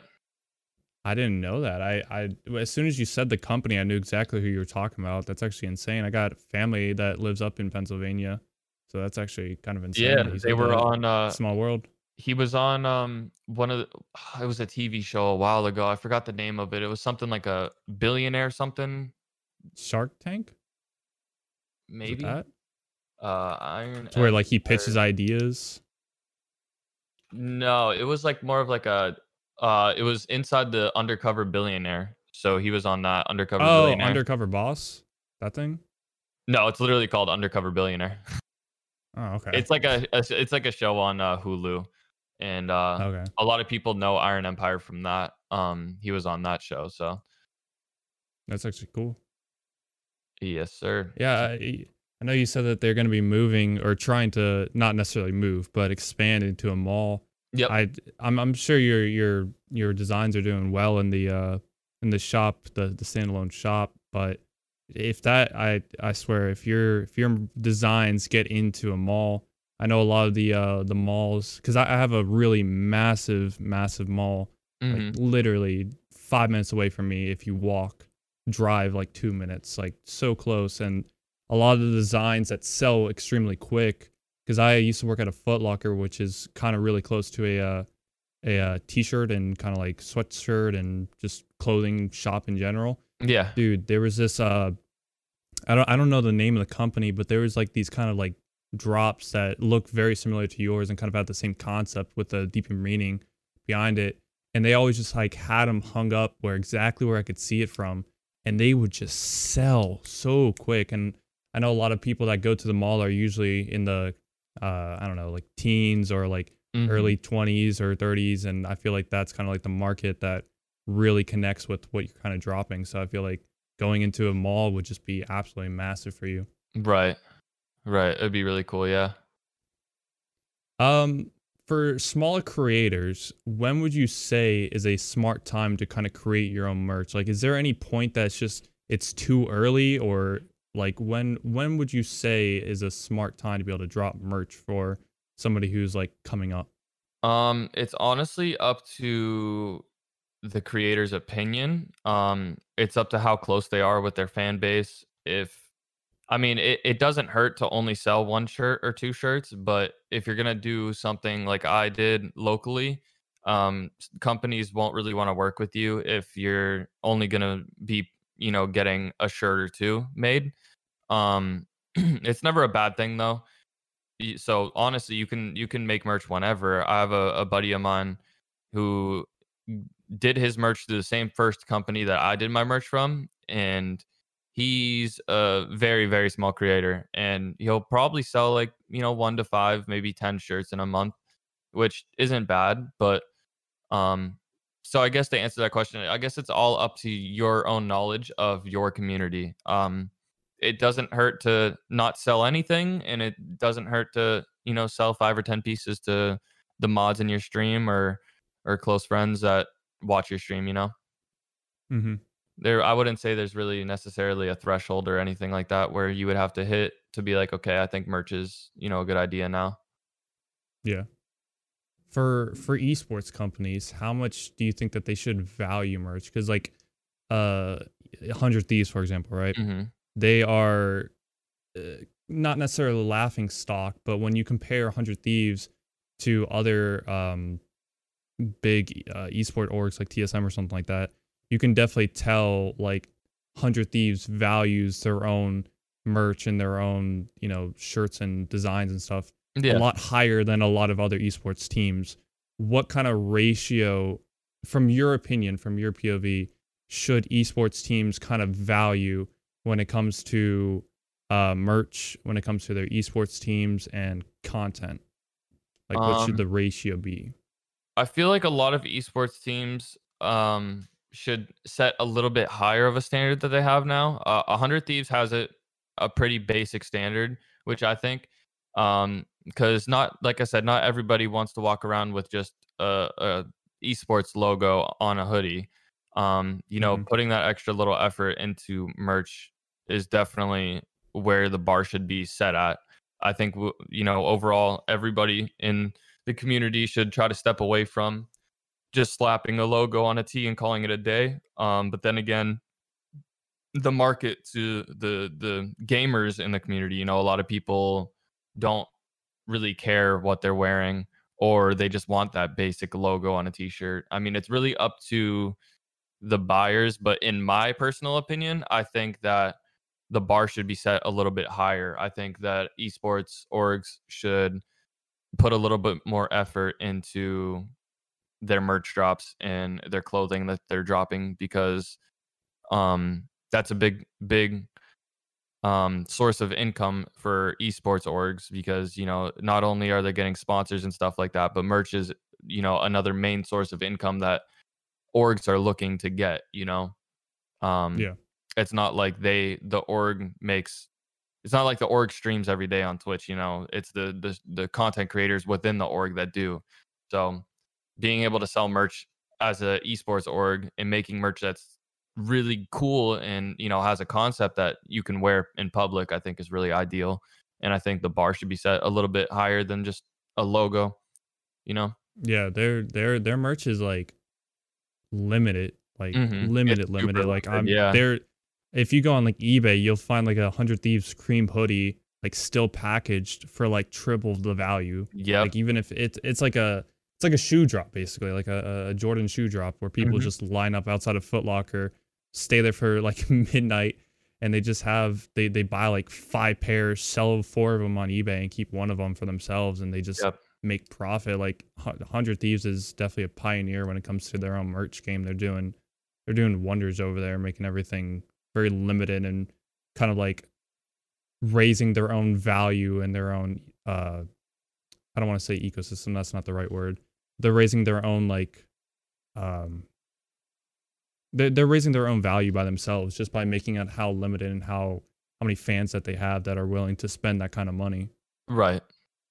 I didn't know that. I, I as soon as you said the company, I knew exactly who you were talking about. That's actually insane. I got family that lives up in Pennsylvania, so that's actually kind of insane. Yeah, they were on. Uh, Small World. he was on um one of the, it was a TV show a while ago. I forgot the name of it. It was something like a billionaire something Shark Tank. Maybe. that? Uh, Iron. It's where like he pitches ideas. No, it was like more of like a. Uh, it was inside the undercover billionaire. So he was on that undercover Oh, billionaire. undercover boss. That thing. no, it's literally called undercover billionaire. Oh, okay. It's like a, a it's like a show on uh, Hulu, and uh, okay. a lot of people know Iron Empire from that. Um, he was on that show. So That's actually cool. yes, sir. Yeah, I, I know you said that they're going to be moving or trying to not necessarily move, but expand into a mall. Yep. I I'm I'm sure your your your designs are doing well in the uh in the shop, the the standalone shop, but if that I I swear if your if your designs get into a mall, I know a lot of the uh the malls cuz I, I have a really massive massive mall Mhm. like literally 5 minutes away from me if you walk drive like 2 minutes like so close and a lot of the designs that sell extremely quick because I used to work at a Foot Locker, which is kind of really close to a uh, a uh, t-shirt and kind of like sweatshirt and just clothing shop in general. Yeah. Dude, there was this uh, I don't I don't know the name of the company, but there was like these kind of like drops that look very similar to yours and kind of had the same concept with a deeper meaning behind it. And they always just like had them hung up where exactly where I could see it from, and they would just sell so quick. And I know a lot of people that go to the mall are usually in the uh, I don't know, like teens or like Mhm. early 20s or 30s. And I feel like that's kind of like the market that really connects with what you're kind of dropping. So I feel like going into a mall would just be absolutely massive for you. Right. Right. It'd be really cool. Yeah. Um, for smaller creators, when would you say is a smart time to kind of create your own merch? Like, is there any point that's just it's too early, or like when when would you say is a smart time to be able to drop merch for somebody who's like coming up? Um, it's honestly up to the creator's opinion. Um, it's up to how close they are with their fan base. If I mean, it, it doesn't hurt to only sell one shirt or two shirts, but if you're gonna do something like I did locally, um, companies won't really want to work with you if you're only gonna be, you know, getting a shirt or two made. Um, it's never a bad thing though so honestly you can you can make merch whenever i have a, a buddy of mine who did his merch through the same first company that i did my merch from and he's a very very small creator and he'll probably sell like you know one to five maybe ten shirts in a month which isn't bad but um so i guess to answer that question i guess it's all up to your own knowledge of your community um it doesn't hurt to not sell anything and it doesn't hurt to you know sell five or ten pieces to the mods in your stream or or close friends that watch your stream you know Mm-hmm. there i wouldn't say there's really necessarily a threshold or anything like that where you would have to hit to be like okay i think merch is you know a good idea now Yeah. For for esports companies, how much do you think that they should value merch? Because like, uh, Hundred Thieves, for example, right? hmm They are uh, not necessarily laughing stock, but when you compare Hundred Thieves to other um big uh, esport orgs like TSM or something like that, you can definitely tell like Hundred Thieves values their own merch and their own you know shirts and designs and stuff yeah a lot higher than a lot of other esports teams. What kind of ratio, from your opinion, from your POV, should esports teams kind of value when it comes to uh, merch, when it comes to their esports teams and content? Like, what should Um, the ratio be? I feel like a lot of esports teams um should set a little bit higher of a standard that they have now. Uh, 100 Thieves has it a pretty basic standard, which I think, um, because not like I said, not everybody wants to walk around with just a, a esports logo on a hoodie. Um, you know, mm-hmm. putting that extra little effort into merch is definitely where the bar should be set at. I think you know overall everybody in the community should try to step away from just slapping a logo on a tee and calling it a day. Um, but then again, the market to the the gamers in the community, you know, a lot of people don't really care what they're wearing or they just want that basic logo on a t-shirt. I mean, it's really up to the buyers, but in my personal opinion, I think that the bar should be set a little bit higher. I think that esports orgs should put a little bit more effort into their merch drops and their clothing that they're dropping because um that's a big big um source of income for esports orgs because you know not only are they getting sponsors and stuff like that but merch is you know another main source of income that orgs are looking to get you know? Um yeah. it's not like they the org makes it's not like the org streams every day on twitch you know? It's the the, the content creators within the org that do. So being able to sell merch as a esports org and making merch that's really cool and you know has a concept that you can wear in public i think is really ideal and i think the bar should be set a little bit higher than just a logo you know yeah their their their merch is like limited like mm-hmm. limited limited like i'm yeah they're if you go on like ebay you'll find like a hundred thieves cream hoodie like still packaged for like triple the value yeah like even if it's it's like a it's like a shoe drop basically, like a, a Jordan shoe drop where people mm-hmm. just line up outside of Footlocker, stay there for like midnight, and they just have they they buy like five pairs, sell four of them on eBay, and keep one of them for themselves, and they just yep. make profit. Like Hundred Thieves is definitely a pioneer when it comes to their own merch game. They're doing they're doing wonders over there, making everything very limited and kind of like raising their own value and their own uh I don't want to say ecosystem. That's not the right word they're raising their own like um they're, they're raising their own value by themselves just by making it how limited and how how many fans that they have that are willing to spend that kind of money. Right.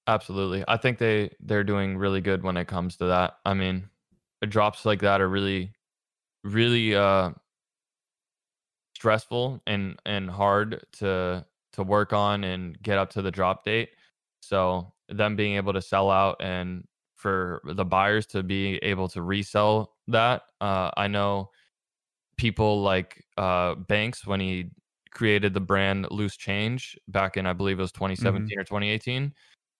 Absolutely. I think they they're doing really good when it comes to that. I mean drops like that are really really uh stressful and and hard to to work on and get up to the drop date. So them being able to sell out and for the buyers to be able to resell that. Uh, I know people like uh, Banks when he created the brand Loose Change back in I believe it was 2017 mm-hmm. or 2018.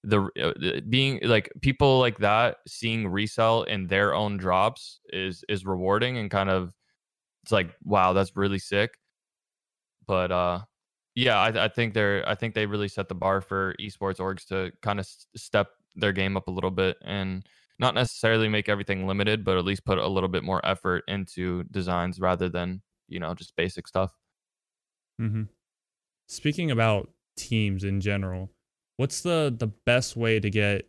The uh, being like people like that seeing resell in their own drops is is rewarding and kind of it's like wow that's really sick. But uh, yeah, I, I think they're I think they really set the bar for esports orgs to kind of step their game up a little bit and not necessarily make everything limited, but at least put a little bit more effort into designs rather than you know just basic stuff. Mm-hmm. Speaking about teams in general, what's the the best way to get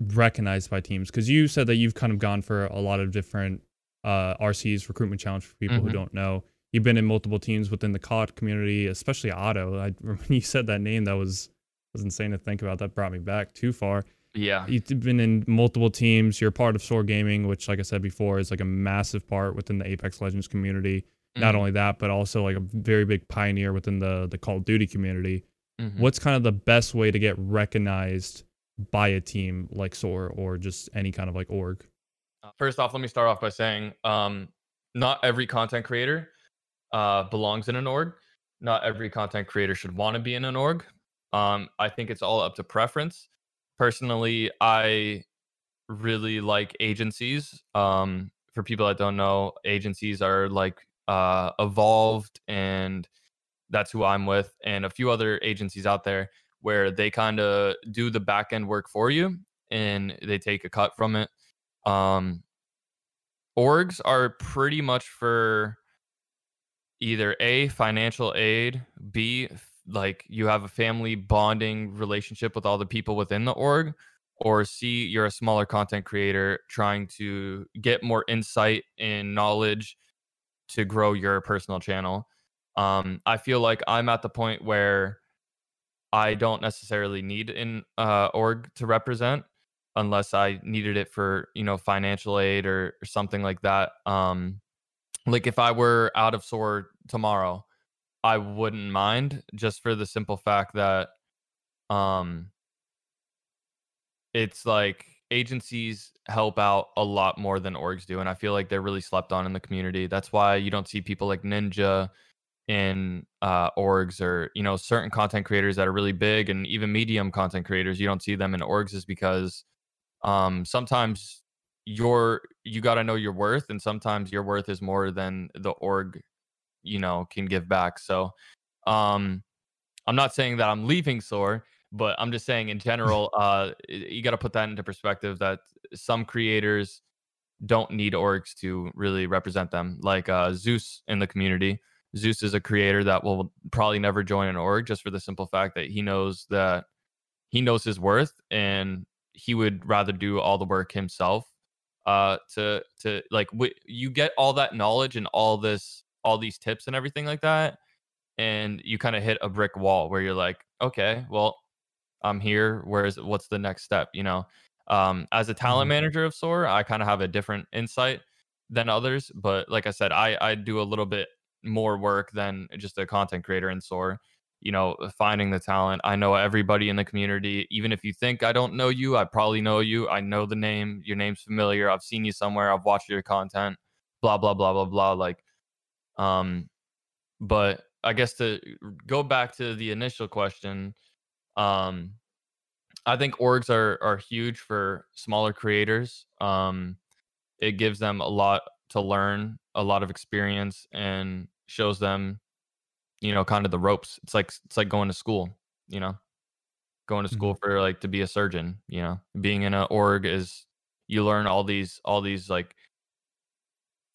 recognized by teams? Because you said that you've kind of gone for a lot of different uh, RCs, recruitment challenge for people mm-hmm. who don't know. You've been in multiple teams within the COD community, especially Auto. I, when you said that name, that was was insane to think about. That brought me back too far. Yeah. You've been in multiple teams. You're part of Soar Gaming, which, like I said before, is like a massive part within the Apex Legends community. Mm-hmm. Not only that, but also like a very big pioneer within the the Call of Duty community. Mm-hmm. What's kind of the best way to get recognized by a team like Soar or just any kind of like org? Uh, first off, let me start off by saying um, not every content creator uh, belongs in an org. Not every content creator should want to be in an org. Um, I think it's all up to preference personally, I really like agencies. Um, for people that don't know, agencies are like uh, evolved, and that's who I'm with, and a few other agencies out there where they kind of do the back end work for you and they take a cut from it. Um, orgs are pretty much for either a financial aid, b like you have a family bonding relationship with all the people within the org or C you're a smaller content creator trying to get more insight and knowledge to grow your personal channel. Um, I feel like I'm at the point where I don't necessarily need an uh, org to represent unless I needed it for you know financial aid or, or something like that. Um, like if I were out of Soar tomorrow, I wouldn't mind just for the simple fact that um it's like agencies help out a lot more than orgs do and I feel like they're really slept on in the community. That's why you don't see people like Ninja in uh, orgs or you know certain content creators that are really big and even medium content creators you don't see them in orgs is because um, sometimes your you got to know your worth and sometimes your worth is more than the org you know can give back. So um i'm not saying that i'm leaving Soar but i'm just saying in general uh you got to put that into perspective that some creators don't need orgs to really represent them like uh zeus in the community. Zeus is a creator that will probably never join an org just for the simple fact that he knows that he knows his worth and he would rather do all the work himself uh to to like w- you get all that knowledge and all this all these tips and everything like that and you kind of hit a brick wall where you're like okay well i'm here where's what's the next step? you know? Um as a talent Mhm. manager of soar i kind of have a different insight than others but like i said i i do a little bit more work than just a content creator in soar. You know finding the talent i know everybody in the community even if you think i don't know you i probably know you i know the name your name's familiar i've seen you somewhere i've watched your content blah blah blah blah blah like um but i guess to go back to the initial question um i think orgs are are huge for smaller creators. Um it gives them a lot to learn a lot of experience and shows them you know kind of the ropes. It's like it's like going to school you know? Going to school for like to be a surgeon you know? Being in an org is you learn all these all these like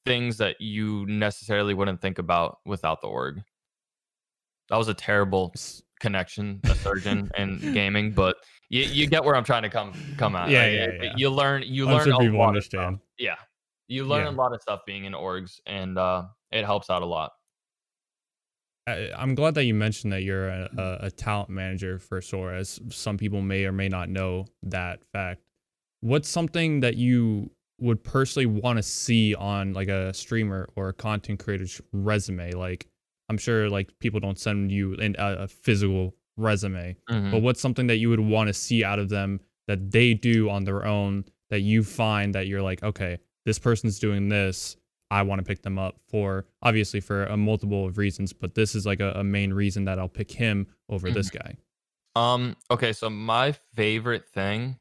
things that you necessarily wouldn't think about without the org that was a terrible connection a surgeon and gaming but you, you get where i'm trying to come come at Yeah, yeah, yeah. you learn you I'm learn sure a lot of stuff. understand. yeah you learn Yeah. a lot of stuff being in orgs and uh it helps out a lot I, I'm glad that you mentioned that you're a, a, a talent manager for Soar, as some people may or may not know that fact. What's something that you would personally want to see on like a streamer or a content creator's resume? Like, I'm sure like people don't send you in a, a physical resume, Mhm. but what's something that you would want to see out of them that they do on their own that you find that you're like, okay, this person's doing this. I want to pick them up for obviously for a multiple of reasons, but this is like a, a main reason that I'll pick him over this guy. Um. Okay. So my favorite thing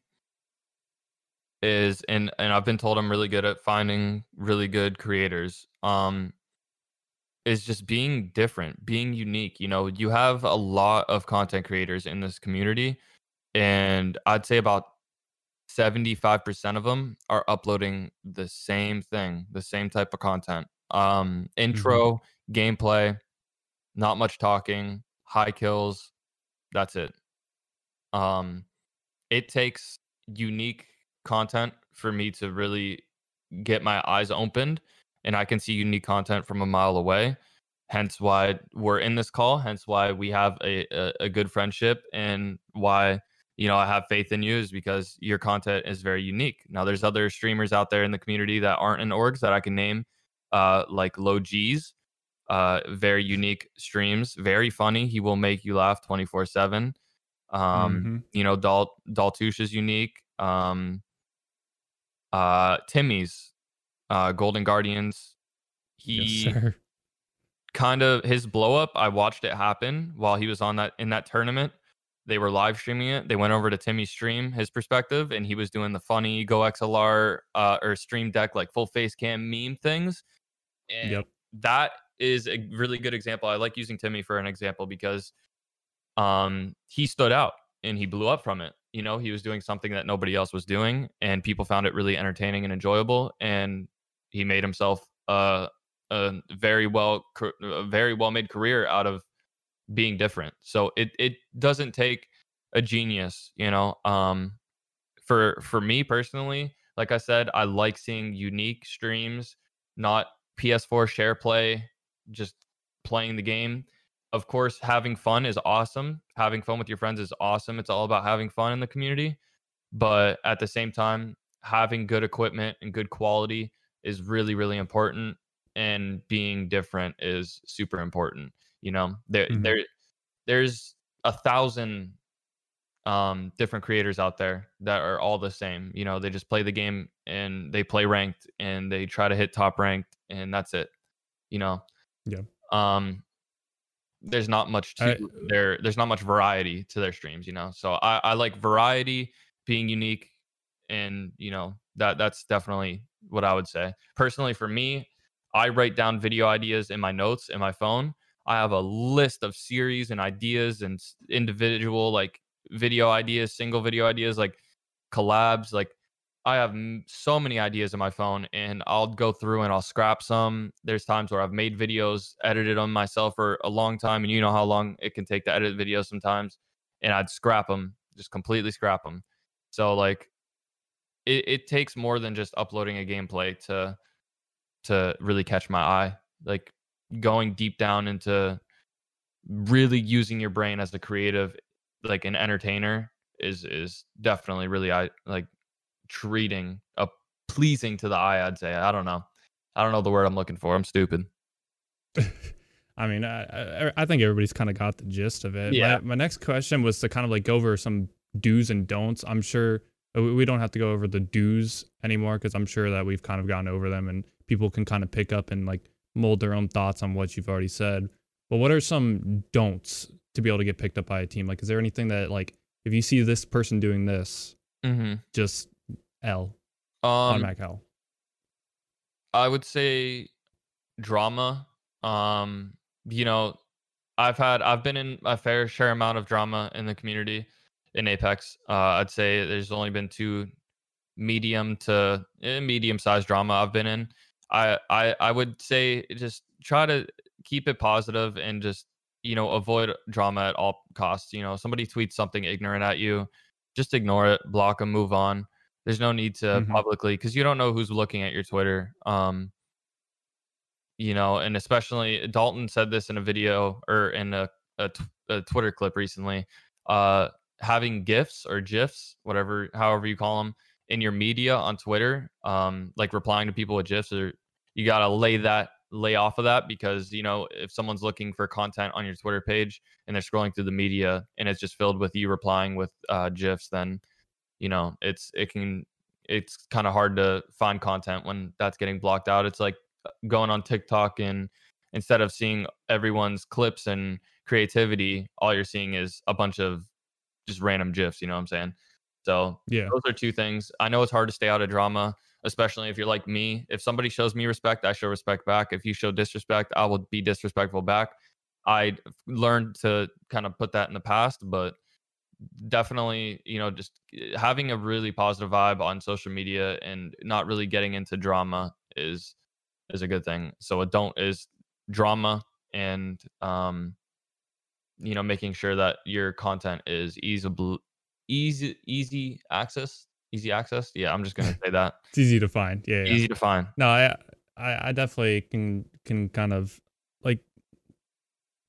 is, and and I've been told I'm really good at finding really good creators. Um, is just being different, being unique. You know, you have a lot of content creators in this community, and I'd say about 75% of them are uploading the same thing, the same type of content. Um, intro, gameplay, not much talking, high kills. That's it. Um, it takes unique content for me to really get my eyes opened, and I can see unique content from a mile away. Hence why we're in this call. Hence why we have a, a, a good friendship, and why you know I have faith in you is because your content is very unique. Now, there's other streamers out there in the community that aren't in orgs that I can name, uh, like Low G's, uh, very unique streams, very funny. He will make you laugh 24 seven. Um, Mhm. you know, Dal Daltoosh is unique. Um, uh, Timmy's, uh, Golden Guardians. He Yes, kind of his blow up. I watched it happen while he was on that in that tournament. They were live streaming it. They went over to Timmy's stream, his perspective, and he was doing the funny GoXLR uh, or Stream Deck like full face cam meme things. And Yep. that is a really good example. I like using Timmy for an example because um he stood out and he blew up from it. You know, he was doing something that nobody else was doing, and people found it really entertaining and enjoyable. And he made himself uh, a very well, a very well made career out of being different. So it it doesn't take a genius, you know. Um, for for me personally, like I said, I like seeing unique streams, not PS4 share play, just playing the game. Of course, having fun is awesome. Having fun with your friends is awesome. It's all about having fun in the community. But at the same time, having good equipment and good quality is really, really important. And being different is super important. You know, there, Mhm. there, there's a thousand um, different creators out there that are all the same. You know, they just play the game and they play ranked and they try to hit top ranked and that's it. You know. Yeah. Um there's not much to I- their there's not much variety to their streams, you know. So I, I like variety, being unique, and you know, that that's definitely what I would say. Personally for me, I write down video ideas in my notes in my phone. I have a list of series and ideas and individual like video ideas, single video ideas, like collabs. Like I have so many ideas in my phone, and I'll go through and I'll scrap some. There's times where I've made videos, edited them myself for a long time, and you know how long it can take to edit videos sometimes, and I'd scrap them, just completely scrap them. So like, it, it takes more than just uploading a gameplay to to really catch my eye. Like going deep down into really using your brain as a creative like an entertainer is is definitely really i like treating a pleasing to the eye i'd say i don't know i don't know the word i'm looking for i'm stupid I mean, I, I, I think everybody's kind of got the gist of it. Yeah. My, my next question was to kind of like go over some do's and don'ts. I'm sure uh, we we don't have to go over the do's anymore because I'm sure that we've kind of gone over them and people can kind of pick up and like mold their own thoughts on what you've already said. But what are some don'ts to be able to get picked up by a team? Like, is there anything that like if you see this person doing this, mm-hmm. just L, um automatic L? I would say drama. Um, you know, I've had I've been in a fair share amount of drama in the community in Apex. Uh, I'd say there's only been two medium to eh, medium sized drama I've been in. I, I I would say just try to keep it positive and just you know avoid drama at all costs. You know, somebody tweets something ignorant at you, just ignore it, block them, move on. There's no need to Mhm. publicly because you don't know who's looking at your Twitter. Um, you know, and especially Dalton said this in a video or in a, a Twitter clip recently. Uh, having gifs or gifs, whatever, however you call them, in your media on Twitter, um, like replying to people with gifs, or you gotta lay that lay off of that because you know if someone's looking for content on your Twitter page and they're scrolling through the media and it's just filled with you replying with uh, gifs, then you know it's it can it's kind of hard to find content when that's getting blocked out. It's like uh, going on TikTok and instead of seeing everyone's clips and creativity, all you're seeing is a bunch of just random gifs. You know what I'm saying? So Yeah. those are two things. I know it's hard to stay out of drama, especially if you're like me. If somebody shows me respect, I show respect back. If you show disrespect, I will be disrespectful back. I learned to kind of put that in the past, but definitely, you know, just eh, having a really positive vibe on social media and not really getting into drama is is a good thing. So a don't is drama and um you know making sure that your content is easy easy easy access easy access yeah i'm just gonna say that It's easy to find. Yeah. yeah. easy to find No, I, I I definitely can can kind of like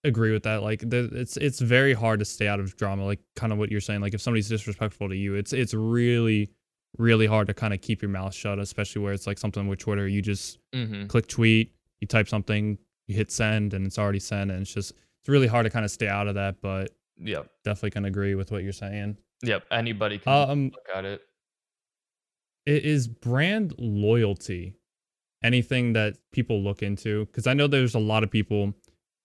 agree with that. Like the, it's it's very hard to stay out of drama. Like kind of what you're saying. Like if somebody's disrespectful to you, it's it's really really hard to kind of keep your mouth shut, especially where it's like something with Twitter. You just hmm click tweet, you type something, you hit send, and it's already sent, and it's just it's really hard to kind of stay out of that. But yep definitely can agree with what you're saying. yep anybody can Um, look at it i- is brand loyalty anything that people look into because i know there's a lot of people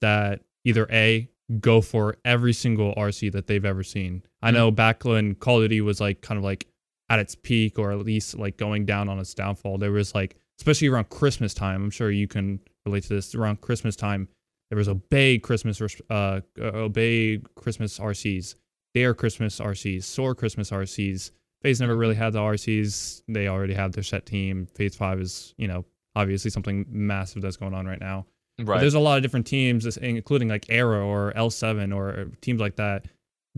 that either a go for every single rc that they've ever seen i Mhm. know back when call of duty was like kind of like at its peak or at least like going down on its downfall there was like especially around christmas time i'm sure you can relate to this around christmas time there was obey christmas res- uh obey christmas rcs their christmas rcs soar christmas rcs FaZe never really had the RCs. They already have their set team. FaZe Five is, you know, obviously something massive that's going on right now. But right there's a lot of different teams, including like Arrow or L7 or teams like that.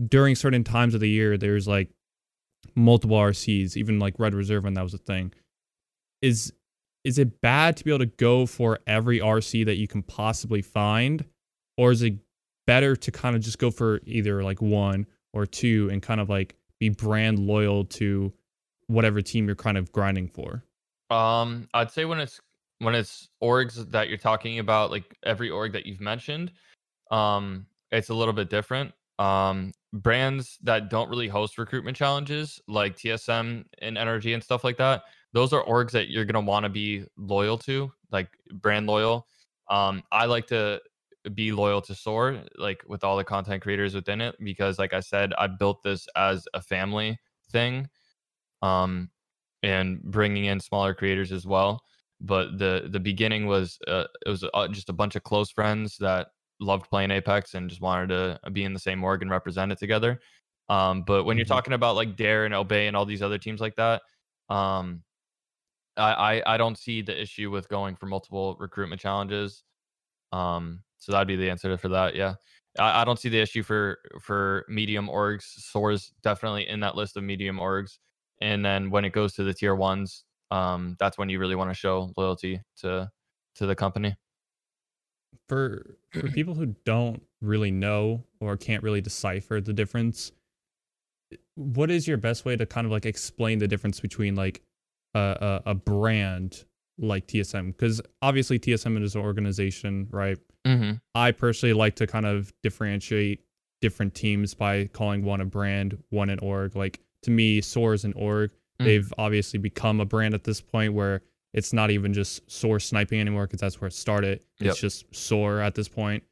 During certain times of the year, there's like multiple RCs, even like Red Reserve when that was a thing. Is is it bad to be able to go for every RC that you can possibly find, or is it better to kind of just go for either like one or two and kind of like be brand loyal to whatever team you're kind of grinding for? Um, I'd say when it's when it's orgs that you're talking about, like every org that you've mentioned, um, it's a little bit different. Um, brands that don't really host recruitment challenges like TSM and NRG and stuff like that, those are orgs that you're gonna want to be loyal to, like brand loyal. Um, I like to be loyal to Soar, like with all the content creators within it, because like I said, I built this as a family thing, um, and bringing in smaller creators as well. But the the beginning was uh, it was uh, just a bunch of close friends that loved playing Apex and just wanted to be in the same org and represent it together. Um, but when mm-hmm. you're talking about like Dare and Obey and all these other teams like that, um, I, I I don't see the issue with going for multiple recruitment challenges. Um, so that'd be the answer for that. Yeah. I, I don't see the issue for for medium orgs. Soar's definitely in that list of medium orgs. And then when it goes to the tier ones, um, that's when you really want to show loyalty to to the company. For for people who don't really know or can't really decipher the difference, what is your best way to kind of like explain the difference between like a, a, a brand like TSM? Because obviously TSM is an organization, right? Mm-hmm. I personally like to kind of differentiate different teams by calling one a brand, one an org. Like to me, Soar is an org. Mm-hmm. They've obviously become a brand at this point where it's not even just Soar sniping anymore because that's where it started. It's yep. just Soar at this point.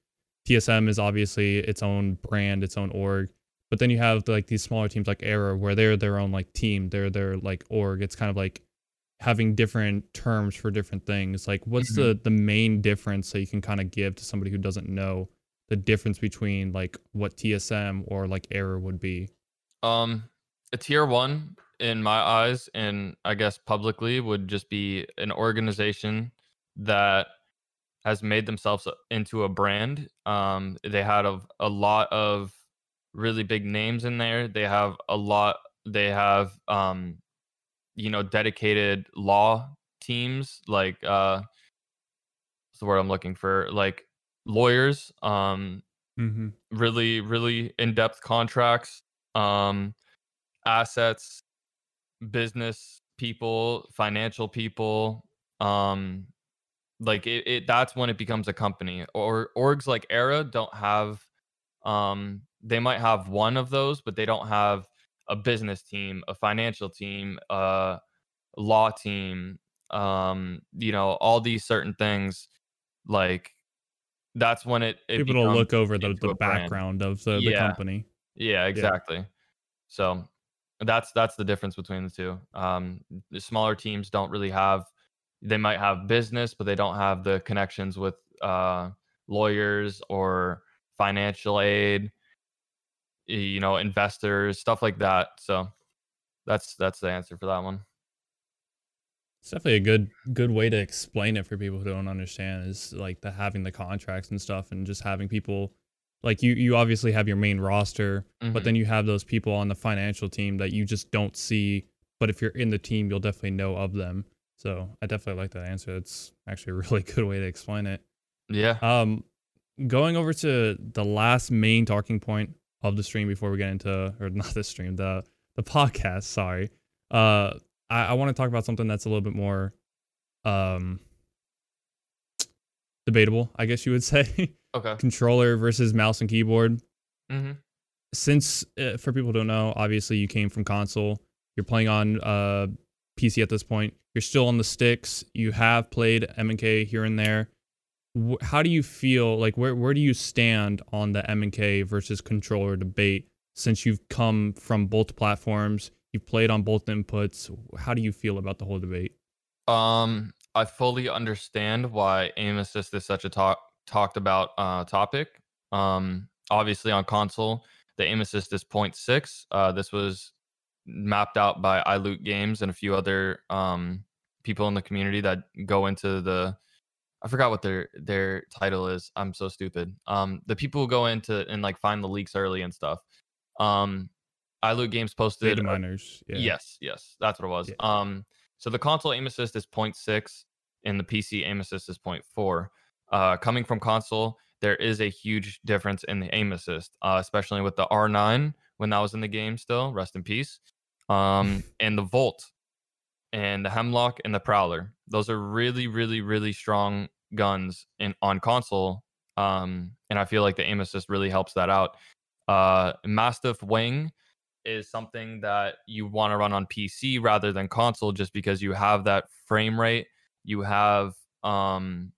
TSM is obviously its own brand, its own org. But then you have like these smaller teams like Error where they're their own like team. They're their like org. It's kind of like having different terms for different things. Like what's mm-hmm. the the main difference that you can kind of give to somebody who doesn't know the difference between like what TSM or like error would be? Um a tier 1 in my eyes and I guess publicly would just be an organization that has made themselves into a brand. Um they had a, a lot of really big names in there. They have a lot they have um you know dedicated law teams like uh what's the word i'm looking for like lawyers um mm-hmm. really really in-depth contracts um assets business people financial people um like it, it that's when it becomes a company or orgs like era don't have um they might have one of those but they don't have a business team, a financial team, a law team, um, you know, all these certain things. Like that's when it, it people will look over the, the background brand. of the, yeah. the company. Yeah, exactly. Yeah. So that's that's the difference between the two. Um, the smaller teams don't really have. They might have business, but they don't have the connections with uh, lawyers or financial aid you know investors stuff like that so that's that's the answer for that one it's definitely a good good way to explain it for people who don't understand is like the having the contracts and stuff and just having people like you you obviously have your main roster mm-hmm. but then you have those people on the financial team that you just don't see but if you're in the team you'll definitely know of them. So i definitely like that answer. It's actually a really good way to explain it. Yeah. Um going over to the last main talking point of the stream before we get into or not the stream the the podcast sorry. Uh i, I want to talk about something that's a little bit more um debatable i guess you would say okay controller versus mouse and keyboard mm-hmm. since uh, for people who don't know obviously you came from console you're playing on uh pc at this point you're still on the sticks you have played mk here and there how do you feel like where where do you stand on the M and K versus controller debate since you've come from both platforms, you've played on both inputs. How do you feel about the whole debate? Um, I fully understand why aim assist is such a talk talked about uh, topic. Um, obviously on console, the aim assist is 0.6. Uh, this was mapped out by iLoot Games and a few other um, people in the community that go into the I forgot what their their title is. I'm so stupid. Um, the people who go into and like find the leaks early and stuff. Um, iLoot Games posted data miners. Yeah. Yes, yes, that's what it was. Yeah. Um, so the console aim assist is 0.6. and the PC aim assist is 0.4. Uh, coming from console, there is a huge difference in the aim assist, uh, especially with the R9 when that was in the game still. Rest in peace. Um, and the Volt and the Hemlock and the Prowler. Those are really, really, really strong guns in on console. Um, and I feel like the aim assist really helps that out. Uh, Mastiff Wing is something that you want to run on PC rather than console, just because you have that frame rate. You have um,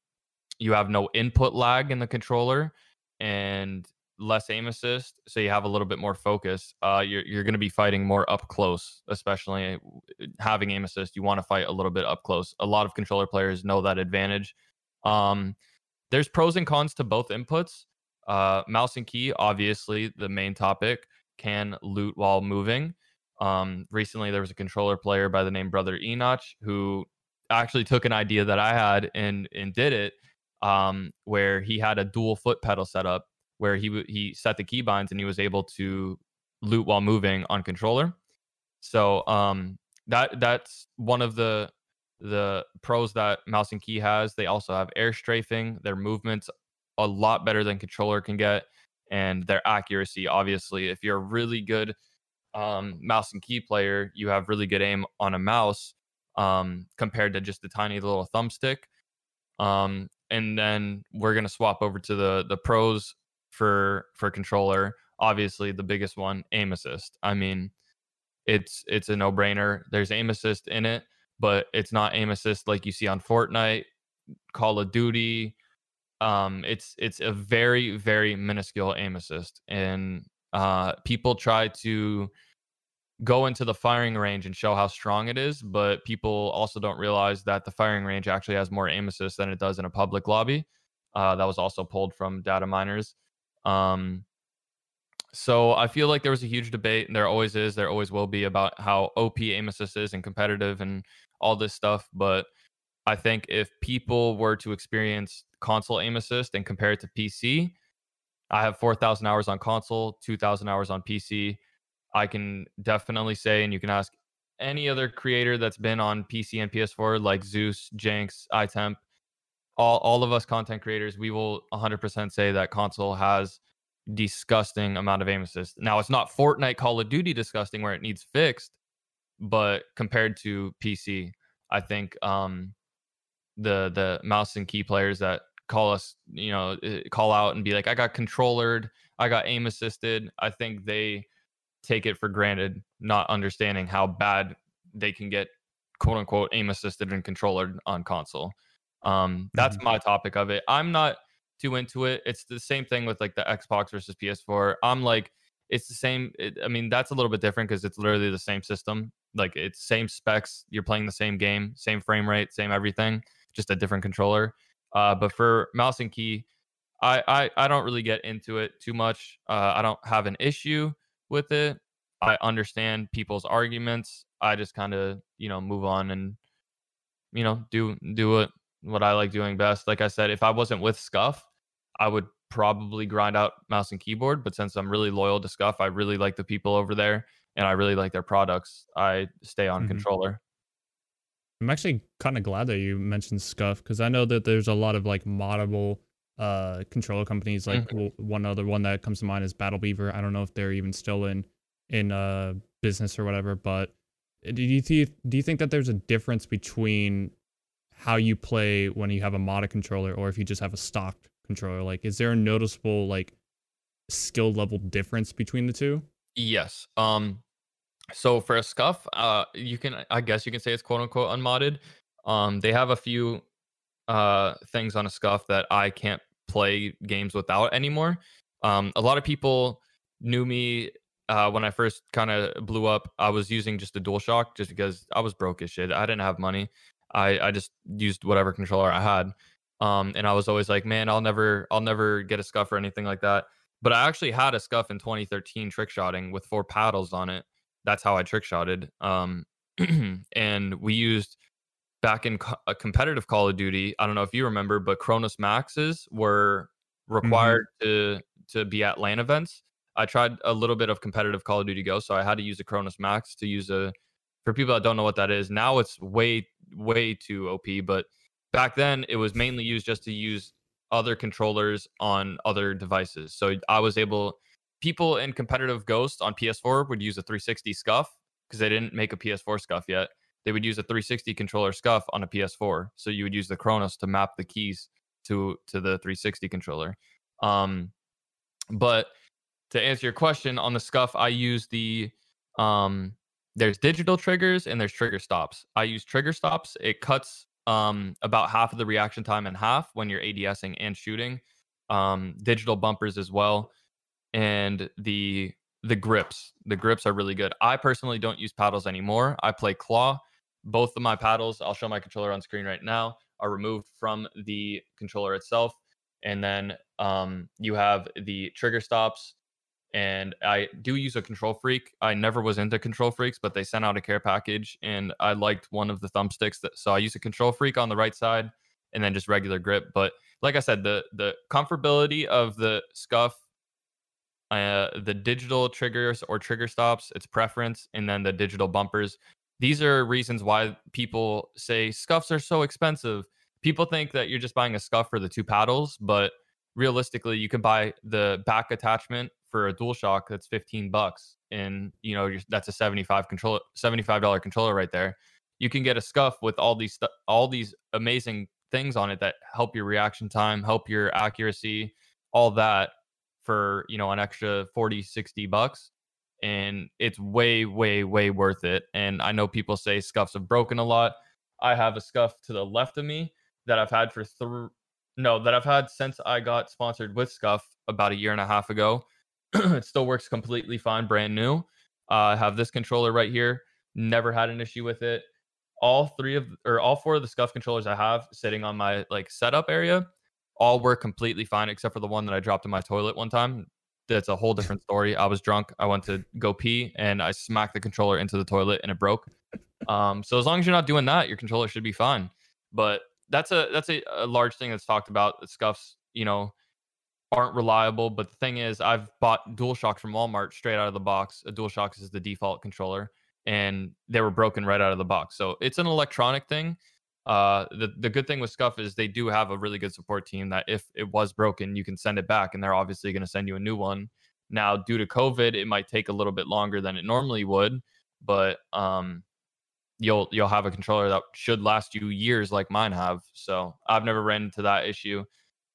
you have no input lag in the controller, and less aim assist, so you have a little bit more focus. Uh, you're you're going to be fighting more up close, especially having aim assist. You want to fight a little bit up close. A lot of controller players know that advantage. Um, there's pros and cons to both inputs. Uh, mouse and key, obviously, the main topic can loot while moving. Um, recently, there was a controller player by the name Brother Enoch who actually took an idea that I had and and did it. Um, where he had a dual foot pedal setup where he he set the keybinds and he was able to loot while moving on controller. So um, that that's one of the the pros that mouse and key has. They also have air strafing. Their movements a lot better than controller can get, and their accuracy. Obviously, if you're a really good um, mouse and key player, you have really good aim on a mouse um, compared to just a tiny little thumbstick. Um, and then we're gonna swap over to the the pros for for controller. Obviously, the biggest one, aim assist. I mean, it's it's a no brainer. There's aim assist in it, but it's not aim assist like you see on Fortnite, Call of Duty. Um, it's it's a very very minuscule aim assist, and uh, people try to go into the firing range and show how strong it is, but people also don't realize that the firing range actually has more aim assist than it does in a public lobby. Uh, that was also pulled from data miners. Um, so I feel like there was a huge debate, and there always is, there always will be about how OP aim assist is and competitive and all this stuff. But I think if people were to experience console aim assist and compare it to PC, I have 4,000 hours on console, 2,000 hours on PC. I can definitely say, and you can ask any other creator that's been on PC and PS4, like Zeus, Jenks, iTemp, all all of us content creators, we will 100% say that console has disgusting amount of aim assist. Now it's not Fortnite, Call of Duty disgusting where it needs fixed, but compared to PC, I think um, the the mouse and key players that call us, you know, eh, call out and be like, I got controllered, I got aim assisted. I think they take it for granted, not understanding how bad they can get quote unquote aim assisted and controllered on console. Um, that's mm-hmm. my topic of it. I'm not too into it. It's the same thing with like the Xbox versus PS4. I'm like, it's the same. It, I mean, that's a little bit different because it's literally the same system. Like it's same specs. You're playing the same game, same frame rate, same everything, just a different controller. Uh, but for mouse and key, I, I I don't really get into it too much. Uh, I don't have an issue with it. I understand people's arguments. I just kind of you know move on and you know do do what what I like doing best. Like I said, if I wasn't with Scuff, I would probably grind out mouse and keyboard. But since I'm really loyal to Scuff, I really like the people over there and I really like their products. I stay on mm-hmm. controller. I'm actually kind of glad that you mentioned Scuff because I know that there's a lot of like moddable uh controller companies like mm-hmm. one other one that comes to mind is battle beaver. I don't know if they're even still in in uh business or whatever but uh, do you th- do you think that there's a difference between how you play when you have a modded controller or if you just have a stock controller? Like is there a noticeable like skill level difference between the two? Yes. Um so for a scuff uh you can i guess you can say it's quote unquote unmodded. Um they have a few uh things on a scuff that i can't play games without anymore um a lot of people knew me uh, when I first kind of blew up, I was using just a DualShock just because I was broke as shit. I didn't have money. I I just used whatever controller I had. Um, and I was always like, man, I'll never I'll never get a scuff or anything like that. But I actually had a scuff in 2013 trick shotting with four paddles on it. That's how I trick shotted. Um, and we used back in co- a competitive Call of Duty. I don't know if you remember, but Cronus Maxes were mm-hmm. required mm-hmm. to to be at LAN events. I tried a little bit of competitive Call of Duty Go, so I had to use a Cronus Max to use a. For people that don't know what that is, now it's way way too OP. But back then it was mainly used just to use other controllers on other devices. So I was able people in competitive Ghost on PS4 would use a 360 scuff because they didn't make a PS4 scuff yet. They would use a 360 controller scuff on a PS4. So you would use the Cronus to map the keys to to the 360 controller. Um, but to answer your question on the scuff, I use the um, there's digital triggers and there's trigger stops. I use trigger stops. It cuts um, about half of the reaction time in half when you're ADSing and shooting. Um, digital bumpers as well, and the the grips. The grips are really good. I personally don't use paddles anymore. I play claw. Both of my paddles, I'll show my controller on screen right now, are removed from the controller itself. And then um, you have the trigger stops. And I do use a control freak. I never was into control freaks, but they sent out a care package and I liked one of the thumbsticks. That, so I use a control freak on the right side and then just regular grip. But like I said, the the comfortability of the scuff uh, the digital triggers or trigger stops, it's preference, and then the digital bumpers. These are reasons why people say scuffs are so expensive. People think that you're just buying a scuff for the two paddles, but realistically, you can buy the back attachment for a DualShock that's 15 bucks, and you know that's a 75 controller, 75 dollar controller right there. You can get a scuff with all these stu- all these amazing things on it that help your reaction time, help your accuracy, all that for you know an extra 40 60 bucks and it's way way way worth it and i know people say scuffs have broken a lot. I have a scuff to the left of me that i've had for three no that i've had since i got sponsored with Scuff about a year and a half ago. It still works completely fine brand new. Uh, i have this controller right here never had an issue with it. All three of or all four of the scuff controllers i have sitting on my like setup area all work completely fine except for the one that I dropped in my toilet one time. That's a whole different story. I was drunk. I went to go pee and I smacked the controller into the toilet and it broke. Um, so as long as you're not doing that, your controller should be fine. But that's a that's a, a large thing that's talked about. The SCUFs, you know, aren't reliable. But the thing is, I've bought DualShocks from Walmart straight out of the box. A DualShocks is the default controller, and they were broken right out of the box. So it's an electronic thing uh, the the good thing with SCUF is they do have a really good support team that if it was broken, you can send it back, and they're obviously going to send you a new one. Now, due to COVID, it might take a little bit longer than it normally would, but um, you'll you'll have a controller that should last you years, like mine have. So I've never ran into that issue.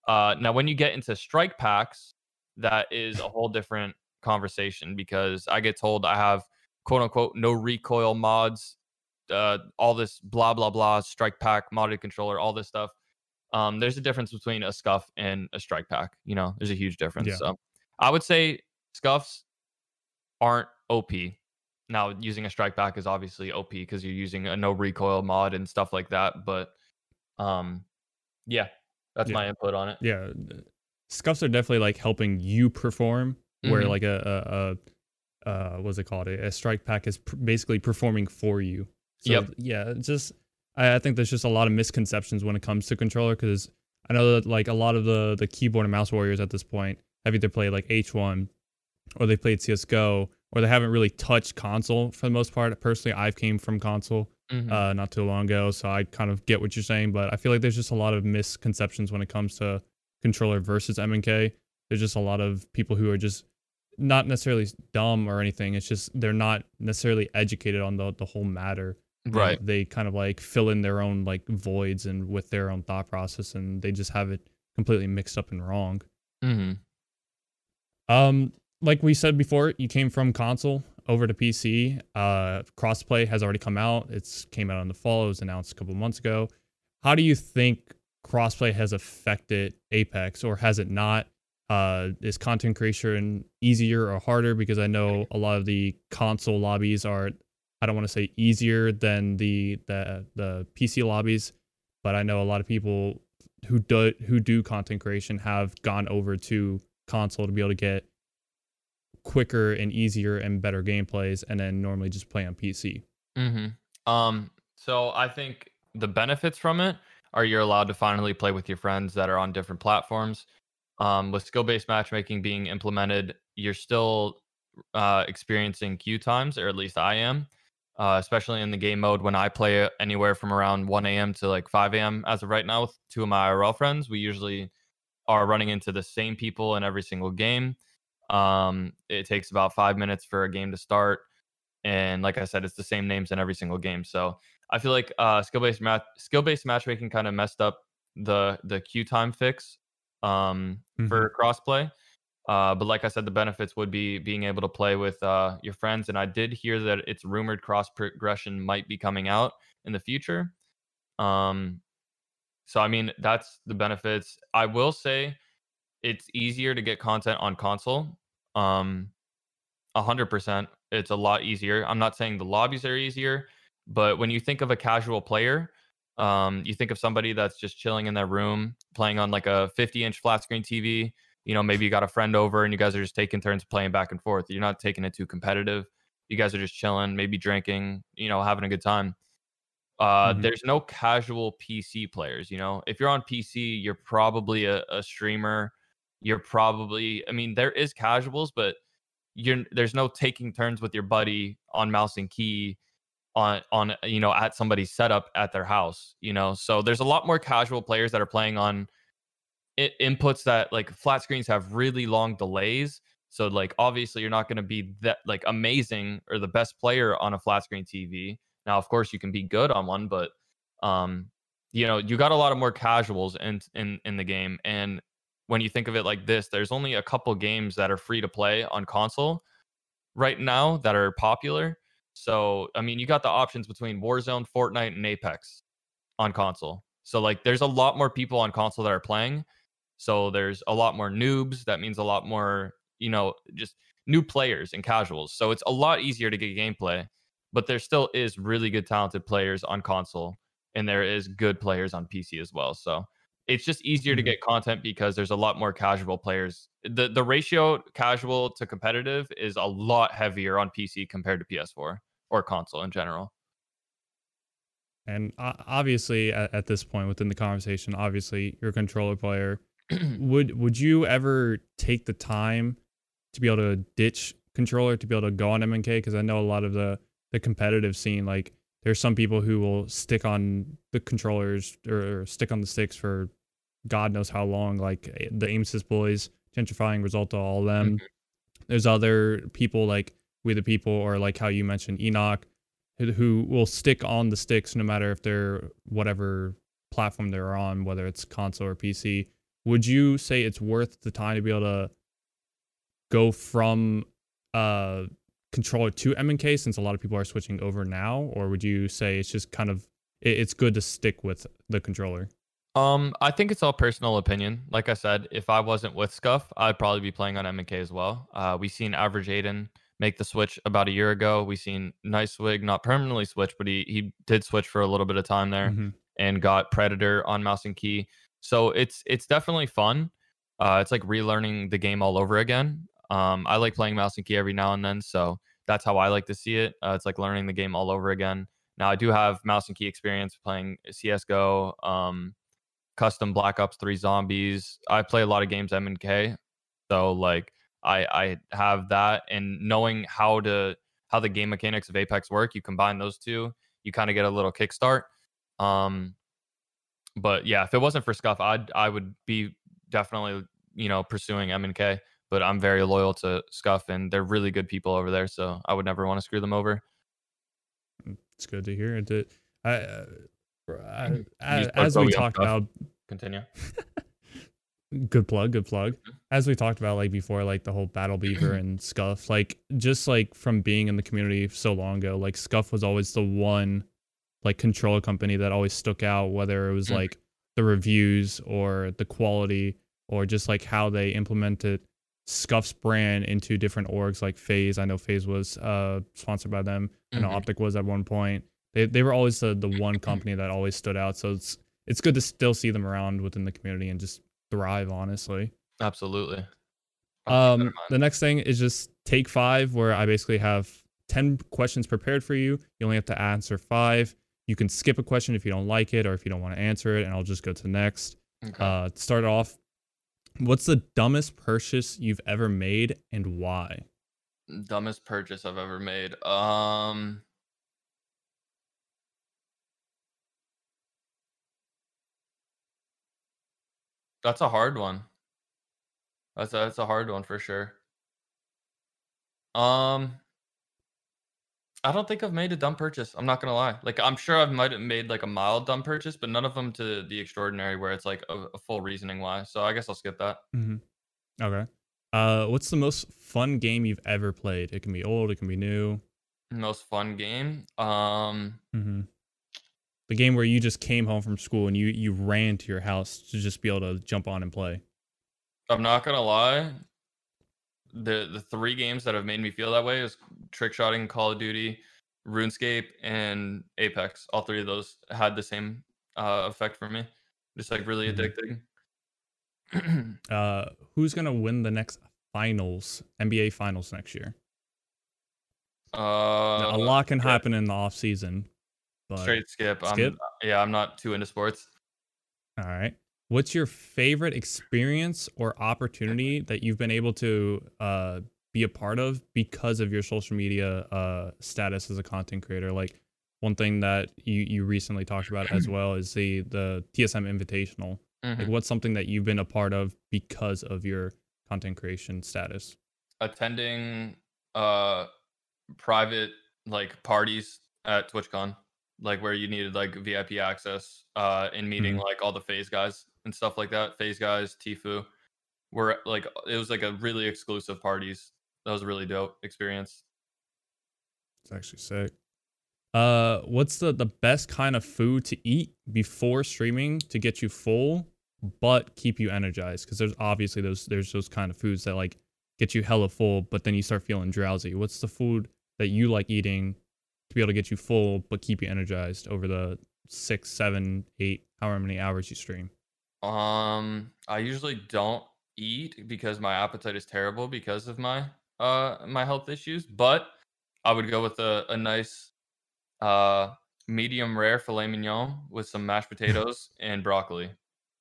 Uh, now, when you get into strike packs, that is a whole different conversation because I get told I have quote unquote no recoil mods uh, all this blah blah blah strike pack modded controller all this stuff um, there's a difference between a scuff and a strike pack you know there's a huge difference yeah. so i would say scuffs aren't op now using a strike pack is obviously op because you're using a no recoil mod and stuff like that but um yeah that's yeah. my input on it yeah scuffs are definitely like helping you perform where mm-hmm. like a, a, a uh what's it called a, a strike pack is pr- basically performing for you so yep. yeah, just I, I think there's just a lot of misconceptions when it comes to controller because I know that like a lot of the the keyboard and mouse warriors at this point have either played like H1 or they played CS:GO or they haven't really touched console for the most part. Personally, I've came from console mm-hmm. uh, not too long ago, so I kind of get what you're saying. But I feel like there's just a lot of misconceptions when it comes to controller versus MNK. There's just a lot of people who are just not necessarily dumb or anything. It's just they're not necessarily educated on the the whole matter right. they kind of like fill in their own like voids and with their own thought process and they just have it completely mixed up and wrong. Mm-hmm. um like we said before you came from console over to pc uh crossplay has already come out. It's came out in the fall. It was announced a couple months ago. How do you think crossplay has affected apex or has it not? Uh, is content creation easier or harder? Because i know a lot of the console lobbies are I don't want to say easier than the the the PC lobbies, but I know a lot of people who do who do content creation have gone over to console to be able to get quicker and easier and better gameplays, and then normally just play on PC. Mm-hmm. Um. So I think the benefits from it are you're allowed to finally play with your friends that are on different platforms. Um, with skill-based matchmaking being implemented, you're still uh, experiencing queue times, or at least I am uh, especially in the game mode when I play anywhere from around 1 a.m. to like 5 a.m. As of right now, with two of my IRL friends, we usually are running into the same people in every single game. Um, it takes about five minutes for a game to start, and like I said, it's the same names in every single game. So I feel like uh, skill based match skill based matchmaking kind of messed up the the queue time fix um, mm-hmm. for crossplay. Uh, but like I said, the benefits would be being able to play with uh, your friends. And I did hear that it's rumored cross progression might be coming out in the future. Um, so I mean, that's the benefits. I will say it's easier to get content on console. Um, hundred percent, it's a lot easier. I'm not saying the lobbies are easier, but when you think of a casual player, um, you think of somebody that's just chilling in their room, playing on like a 50 inch flat screen TV. You know, maybe you got a friend over and you guys are just taking turns playing back and forth. You're not taking it too competitive. You guys are just chilling, maybe drinking, you know, having a good time. Uh, mm-hmm. There's no casual PC players. You know, if you're on PC, you're probably a, a streamer. You're probably, I mean, there is casuals, but you're there's no taking turns with your buddy on mouse and key on on you know at somebody's setup at their house you know so there's a lot more casual players that are playing on I- inputs that like flat screens have really long delays so like obviously you're not going to be that like amazing or the best player on a flat screen tv now of course you can be good on one but um you know you got a lot of more casuals in in in the game and when you think of it like this there's only a couple games that are free to play on console right now that are popular so, I mean, you got the options between Warzone, Fortnite, and Apex on console. So, like, there's a lot more people on console that are playing. So, there's a lot more noobs. That means a lot more, you know, just new players and casuals. So, it's a lot easier to get gameplay, but there still is really good, talented players on console, and there is good players on PC as well. So, it's just easier to mm-hmm. get content because there's a lot more casual players. The the ratio casual to competitive is a lot heavier on PC compared to PS4 or console in general. And obviously, at, at this point within the conversation, obviously you're a controller player. would would you ever take the time to be able to ditch controller to be able to go on MNK? Because I know a lot of the the competitive scene, like there's some people who will stick on the controllers or stick on the sticks for God knows how long, like eh, the Aimsys boys, gentrifying Resulta, all them. Mm-hmm. There's other people like We the People or like how you mentioned Enoch, who will stick on the sticks no matter if they're whatever platform they're on, whether it's console or PC. Would you say it's worth the time to be able to go from uh controller to MNK since a lot of people are switching over now, or would you say it's just kind of it's good to stick with the controller? Um, I think it's all personal opinion. Like I said, if I wasn't with Scuff, I'd probably be playing on MNK as well. Uh, we seen Average Aiden make the switch about a year ago. We seen NiceWigg not permanently switch, but he he did switch for a little bit of time there mm-hmm. and got Predator on mouse and key. So it's it's definitely fun. Uh, it's like relearning the game all over again. Um, I like playing mouse and key every now and then, so that's how I like to see it. Uh, it's like learning the game all over again. Now I do have mouse and key experience playing CS:GO. Um, custom Black Ops 3 zombies. I play a lot of games MNK. So like I I have that and knowing how to how the game mechanics of Apex work, you combine those two, you kind of get a little kickstart. Um but yeah, if it wasn't for Scuff, I'd I would be definitely, you know, pursuing MNK, but I'm very loyal to Scuff and they're really good people over there, so I would never want to screw them over. It's good to hear. It I, uh, I, as, as we talked about, continue. good plug, good plug. Mm-hmm. As we talked about like before, like the whole Battle Beaver and Scuff, like just like from being in the community so long ago, like Scuff was always the one like controller company that always stuck out, whether it was mm. like the reviews or the quality or just like how they implemented Scuff's brand into different orgs like FaZe. I know FaZe was uh, sponsored by them. Mm-hmm. I know OpTic was at one point they they were always the the one company that always stood out. So it's it's good to still see them around within the community and just thrive. Honestly, absolutely. Um, the next thing is just take five, where I basically have ten questions prepared for you. You only have to answer five you can skip a question if you don't like it or if you don't want to answer it, and I'll just go to the next. Okay. Uh, start off. What's the dumbest purchase you've ever made and why? Dumbest purchase I've ever made. Um. That's a hard one. That's a, that's a hard one for sure. Um, I don't think I've made a dumb purchase. I'm not gonna lie. Like I'm sure I've might have made like a mild dumb purchase, but none of them to the extraordinary where it's like a, a full reasoning why. So I guess I'll skip that. Mm-hmm. Okay. Uh, what's the most fun game you've ever played? It can be old, it can be new. Most fun game. Um, Mm-hmm. The game where you just came home from school and you you ran to your house to just be able to jump on and play. I'm not gonna lie. The the three games that have made me feel that way is trick shotting, Call of Duty, RuneScape, and Apex. All three of those had the same uh, effect for me. Just like really Mhm. addicting. Uh, who's gonna win the next finals, NBA finals next year? uh, a lot can skip. happen in the off season, but Straight skip. I'm, Skip? yeah, I'm not too into sports. all right. What's your favorite experience or opportunity that you've been able to uh, be a part of because of your social media uh, status as a content creator? Like one thing that you, you recently talked about as well is the the TSM Invitational. Mhm. Like what's something that you've been a part of because of your content creation status? Attending uh private like parties at TwitchCon, like where you needed like VIP access, uh, and meeting Mhm. like all the FaZe guys and stuff like that. FaZe guys, Tfue, were like it was like a really exclusive parties. That was a really dope experience. It's actually sick. Uh, what's the the best kind of food to eat before streaming to get you full, but keep you energized? Because there's obviously those there's those kind of foods that like get you hella full, but then you start feeling drowsy. What's the food that you like eating to be able to get you full but keep you energized over the six, seven, eight, however many hours you stream? Um, I usually don't eat because my appetite is terrible because of my uh my health issues, but I would go with a, a nice uh medium rare filet mignon with some mashed potatoes and broccoli.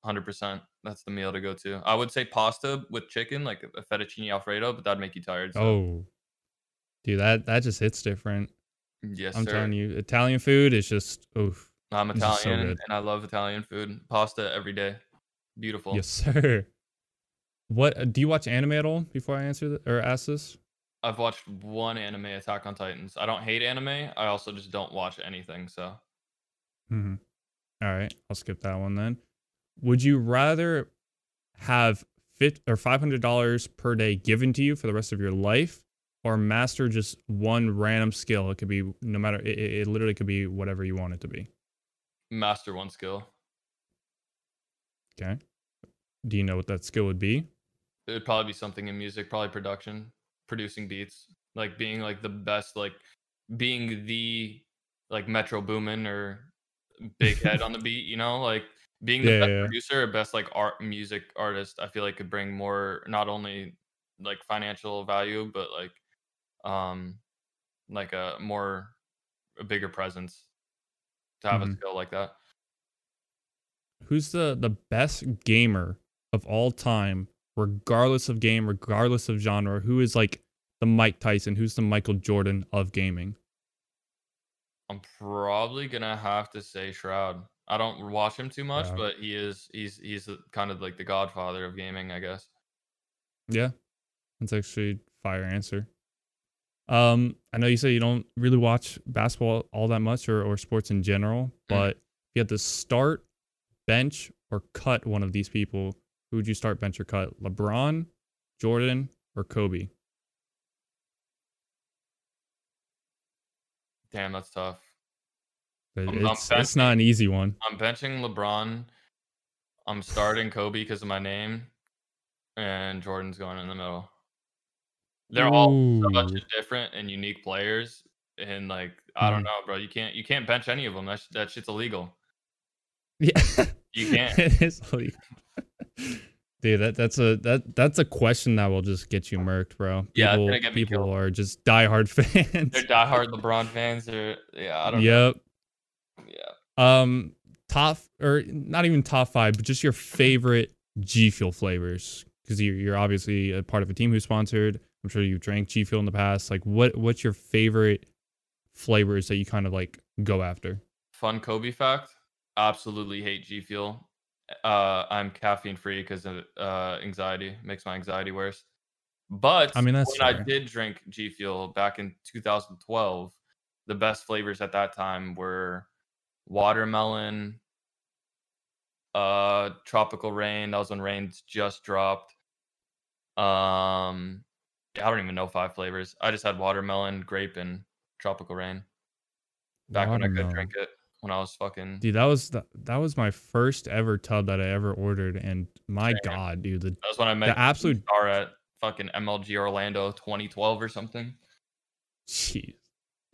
100%. That's the meal to go to. I would say pasta with chicken, like a fettuccine alfredo, but that'd make you tired. So, Oh, dude, that that just hits different. yes, I'm sir. telling you, Italian food is just oof. I'm so Italian good. and I love Italian food. Pasta every day. Beautiful. Yes, sir. What uh, do you watch anime at all? Before I answer th- or ask this, I've watched one anime, Attack on Titans. I don't hate anime. I also just don't watch anything. So mm-hmm. all right, I'll skip that one then. Would you rather have fit or five hundred dollars per day given to you for the rest of your life, or master just one random skill? It could be no matter. It it literally could be whatever you want it to be. master one skill. Okay. Do you know what that skill would be? It would probably be something in music, probably production, producing beats, like being like the best, like being the like Metro Boomin or Big Head on the beat. You know, like being the Yeah, best yeah, producer or best like art music artist. I feel like could bring more, not only like financial value, but like um like a more a bigger presence to have a Mhm. skill like that. Who's the the best gamer of all time, regardless of game, regardless of genre? Who is like the Mike Tyson? Who's the Michael Jordan of gaming? I'm probably gonna have to say Shroud. I don't watch him too much, Shroud. but he is he's he's kind of like the godfather of gaming, I guess. Yeah, that's actually a fire answer. Um, I know you say you don't really watch basketball all that much or, or sports in general, but if you had to start, bench, or cut one of these people, who would you start, bench, or cut? LeBron, Jordan, or Kobe? Damn, that's tough. But I'm- I'm It's, it's not an easy one. I'm benching LeBron. I'm starting Kobe because of my name, and Jordan's going in the middle. They're all so much Ooh. different and unique players, and like I don't Mhm. know, bro. You can't you can't bench any of them. That sh- that shit's illegal. Yeah, You can't. it is like, dude, that that's a that that's a question that will just get you murked, bro. People, Yeah, get people killed. are just diehard fans. They're diehard LeBron fans. They're yeah, I don't know. yep. know. Yeah. Um, top or not even top five, but just your favorite G Fuel flavors because you're you're obviously a part of a team who's sponsored. I'm sure you've drank G Fuel in the past. Like, what what's your favorite flavors that you kind of like go after? Fun Kobe fact. Absolutely hate G Fuel. Uh, I'm caffeine free because of uh, anxiety. Makes my anxiety worse. But I mean, that's when I did drink G Fuel back in 2012, the best flavors at that time were watermelon, uh, tropical rain. That was when rains just dropped. Um, I don't even know five flavors. I just had watermelon, grape, and tropical rain. Back when I could drink it, when I was fucking. Dude, that was the, that was my first ever tub that I ever ordered, and my Same. god, dude, the That was when I met the absolute- star at fucking MLG Orlando 2012 or something. Jeez,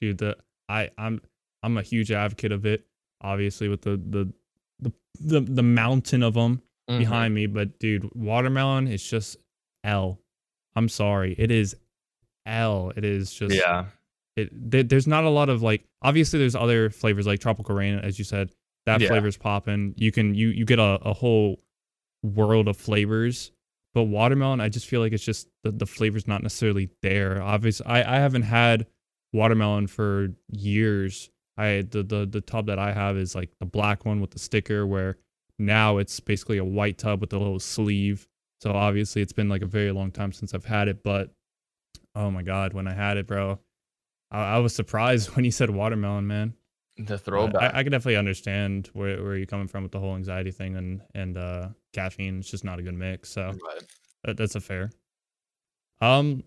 dude, the I I'm I'm a huge advocate of it. Obviously, with the the the the, the mountain of them Mhm. behind me, but dude, watermelon is just L. I'm sorry, it is L. It is just Yeah. It there, there's not a lot of like. Obviously, there's other flavors like tropical rain, as you said. That Yeah. flavor's popping. You can you you get a, a whole world of flavors. But watermelon, I just feel like it's just the, the flavor's not necessarily there. Obviously, I, I haven't had watermelon for years. I the, the the tub that I have is like the black one with the sticker where now it's basically a white tub with a little sleeve. So obviously it's been like a very long time since I've had it, but oh my god, when I had it, bro, I, I was surprised when you said watermelon, man. The throwback. I, I can definitely understand where, where you're coming from with the whole anxiety thing and and uh, caffeine. It's just not a good mix. So Right. that, that's a fair. Um,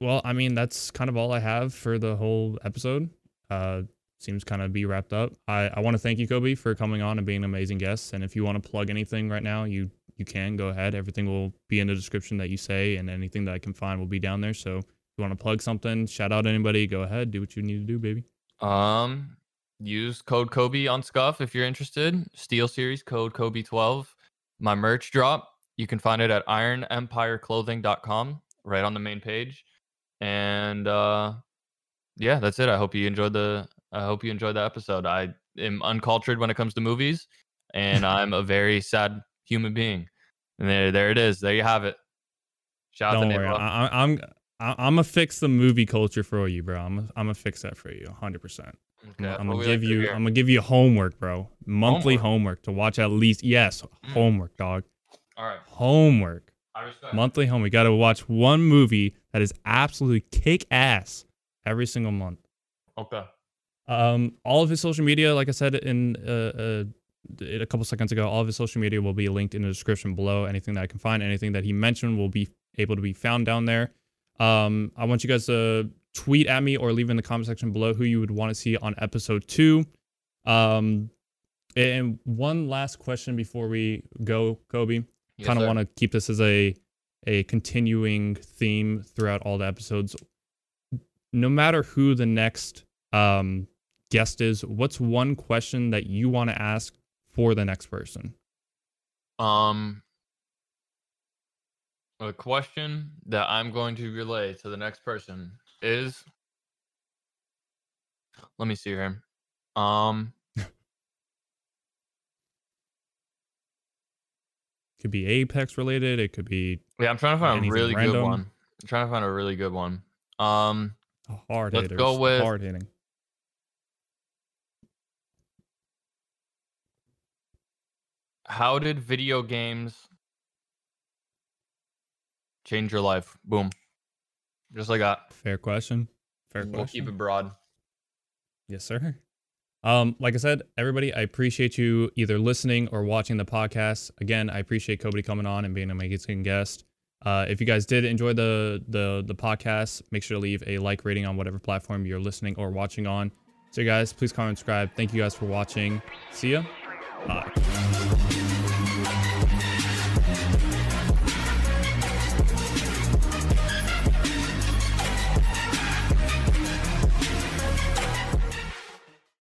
well, I mean that's kind of all I have for the whole episode. Uh, seems kind of be wrapped up. I I want to thank you, Kobe, for coming on and being an amazing guest. And if you want to plug anything right now, you you can go ahead. Everything will be in the description that you say, and anything that I can find will be down there. So you want to plug something, shout out anybody, go ahead, do what you need to do, baby. Um, use code Kobe on Scuff if you're interested. SteelSeries code Kobe12. My merch drop. You can find it at IronEmpireClothing.com, right on the main page. And uh, yeah, that's it. I hope you enjoyed the. I hope you enjoyed the episode. I am uncultured when it comes to movies, and I'm a very sad human being. And there, there it is. There you have it. Shout out Don't to worry, I, I'm I, I'm gonna fix the movie culture for you, bro. I'm gonna, I'm gonna fix that for you, 100. percent Okay, I'm, gonna give like you. I'm gonna give you homework, bro. Monthly Homework? homework, to watch at least yes, Mm. homework, dog. All right. Homework. I respect. Monthly home. We gotta watch one movie that is absolutely kick ass every single month. Okay. Um, all of his social media, like I said in uh, uh a couple seconds ago, all of his social media will be linked in the description below. Anything that I can find, anything that he mentioned will be able to be found down there. Um, I want you guys to tweet at me or leave in the comment section below who you would want to see on episode two. Um, and one last question before we go, Kobe. Yes, kind of want to keep this as a a continuing theme throughout all the episodes. No matter who the next um guest is what's one question that you want to ask for the next person? Um, a question that I'm going to relay to the next person is. Let me see here. Um, could be apex related it could be yeah, I'm trying to find a really good one. I'm trying to find a really good one. Um, hard Let's hitters go with- hard hitting how did video games change your life? Boom, just like that. fair question fair question. We'll keep it broad. Yes, sir. Um, like I said, everybody, I appreciate you either listening or watching the podcast. Again, I appreciate Kobe coming on and being an amazing guest. Uh, if you guys did enjoy the the the podcast, make sure to leave a like rating on whatever platform you're listening or watching on. So, guys, please comment, subscribe. Thank you guys for watching. See ya. Bye.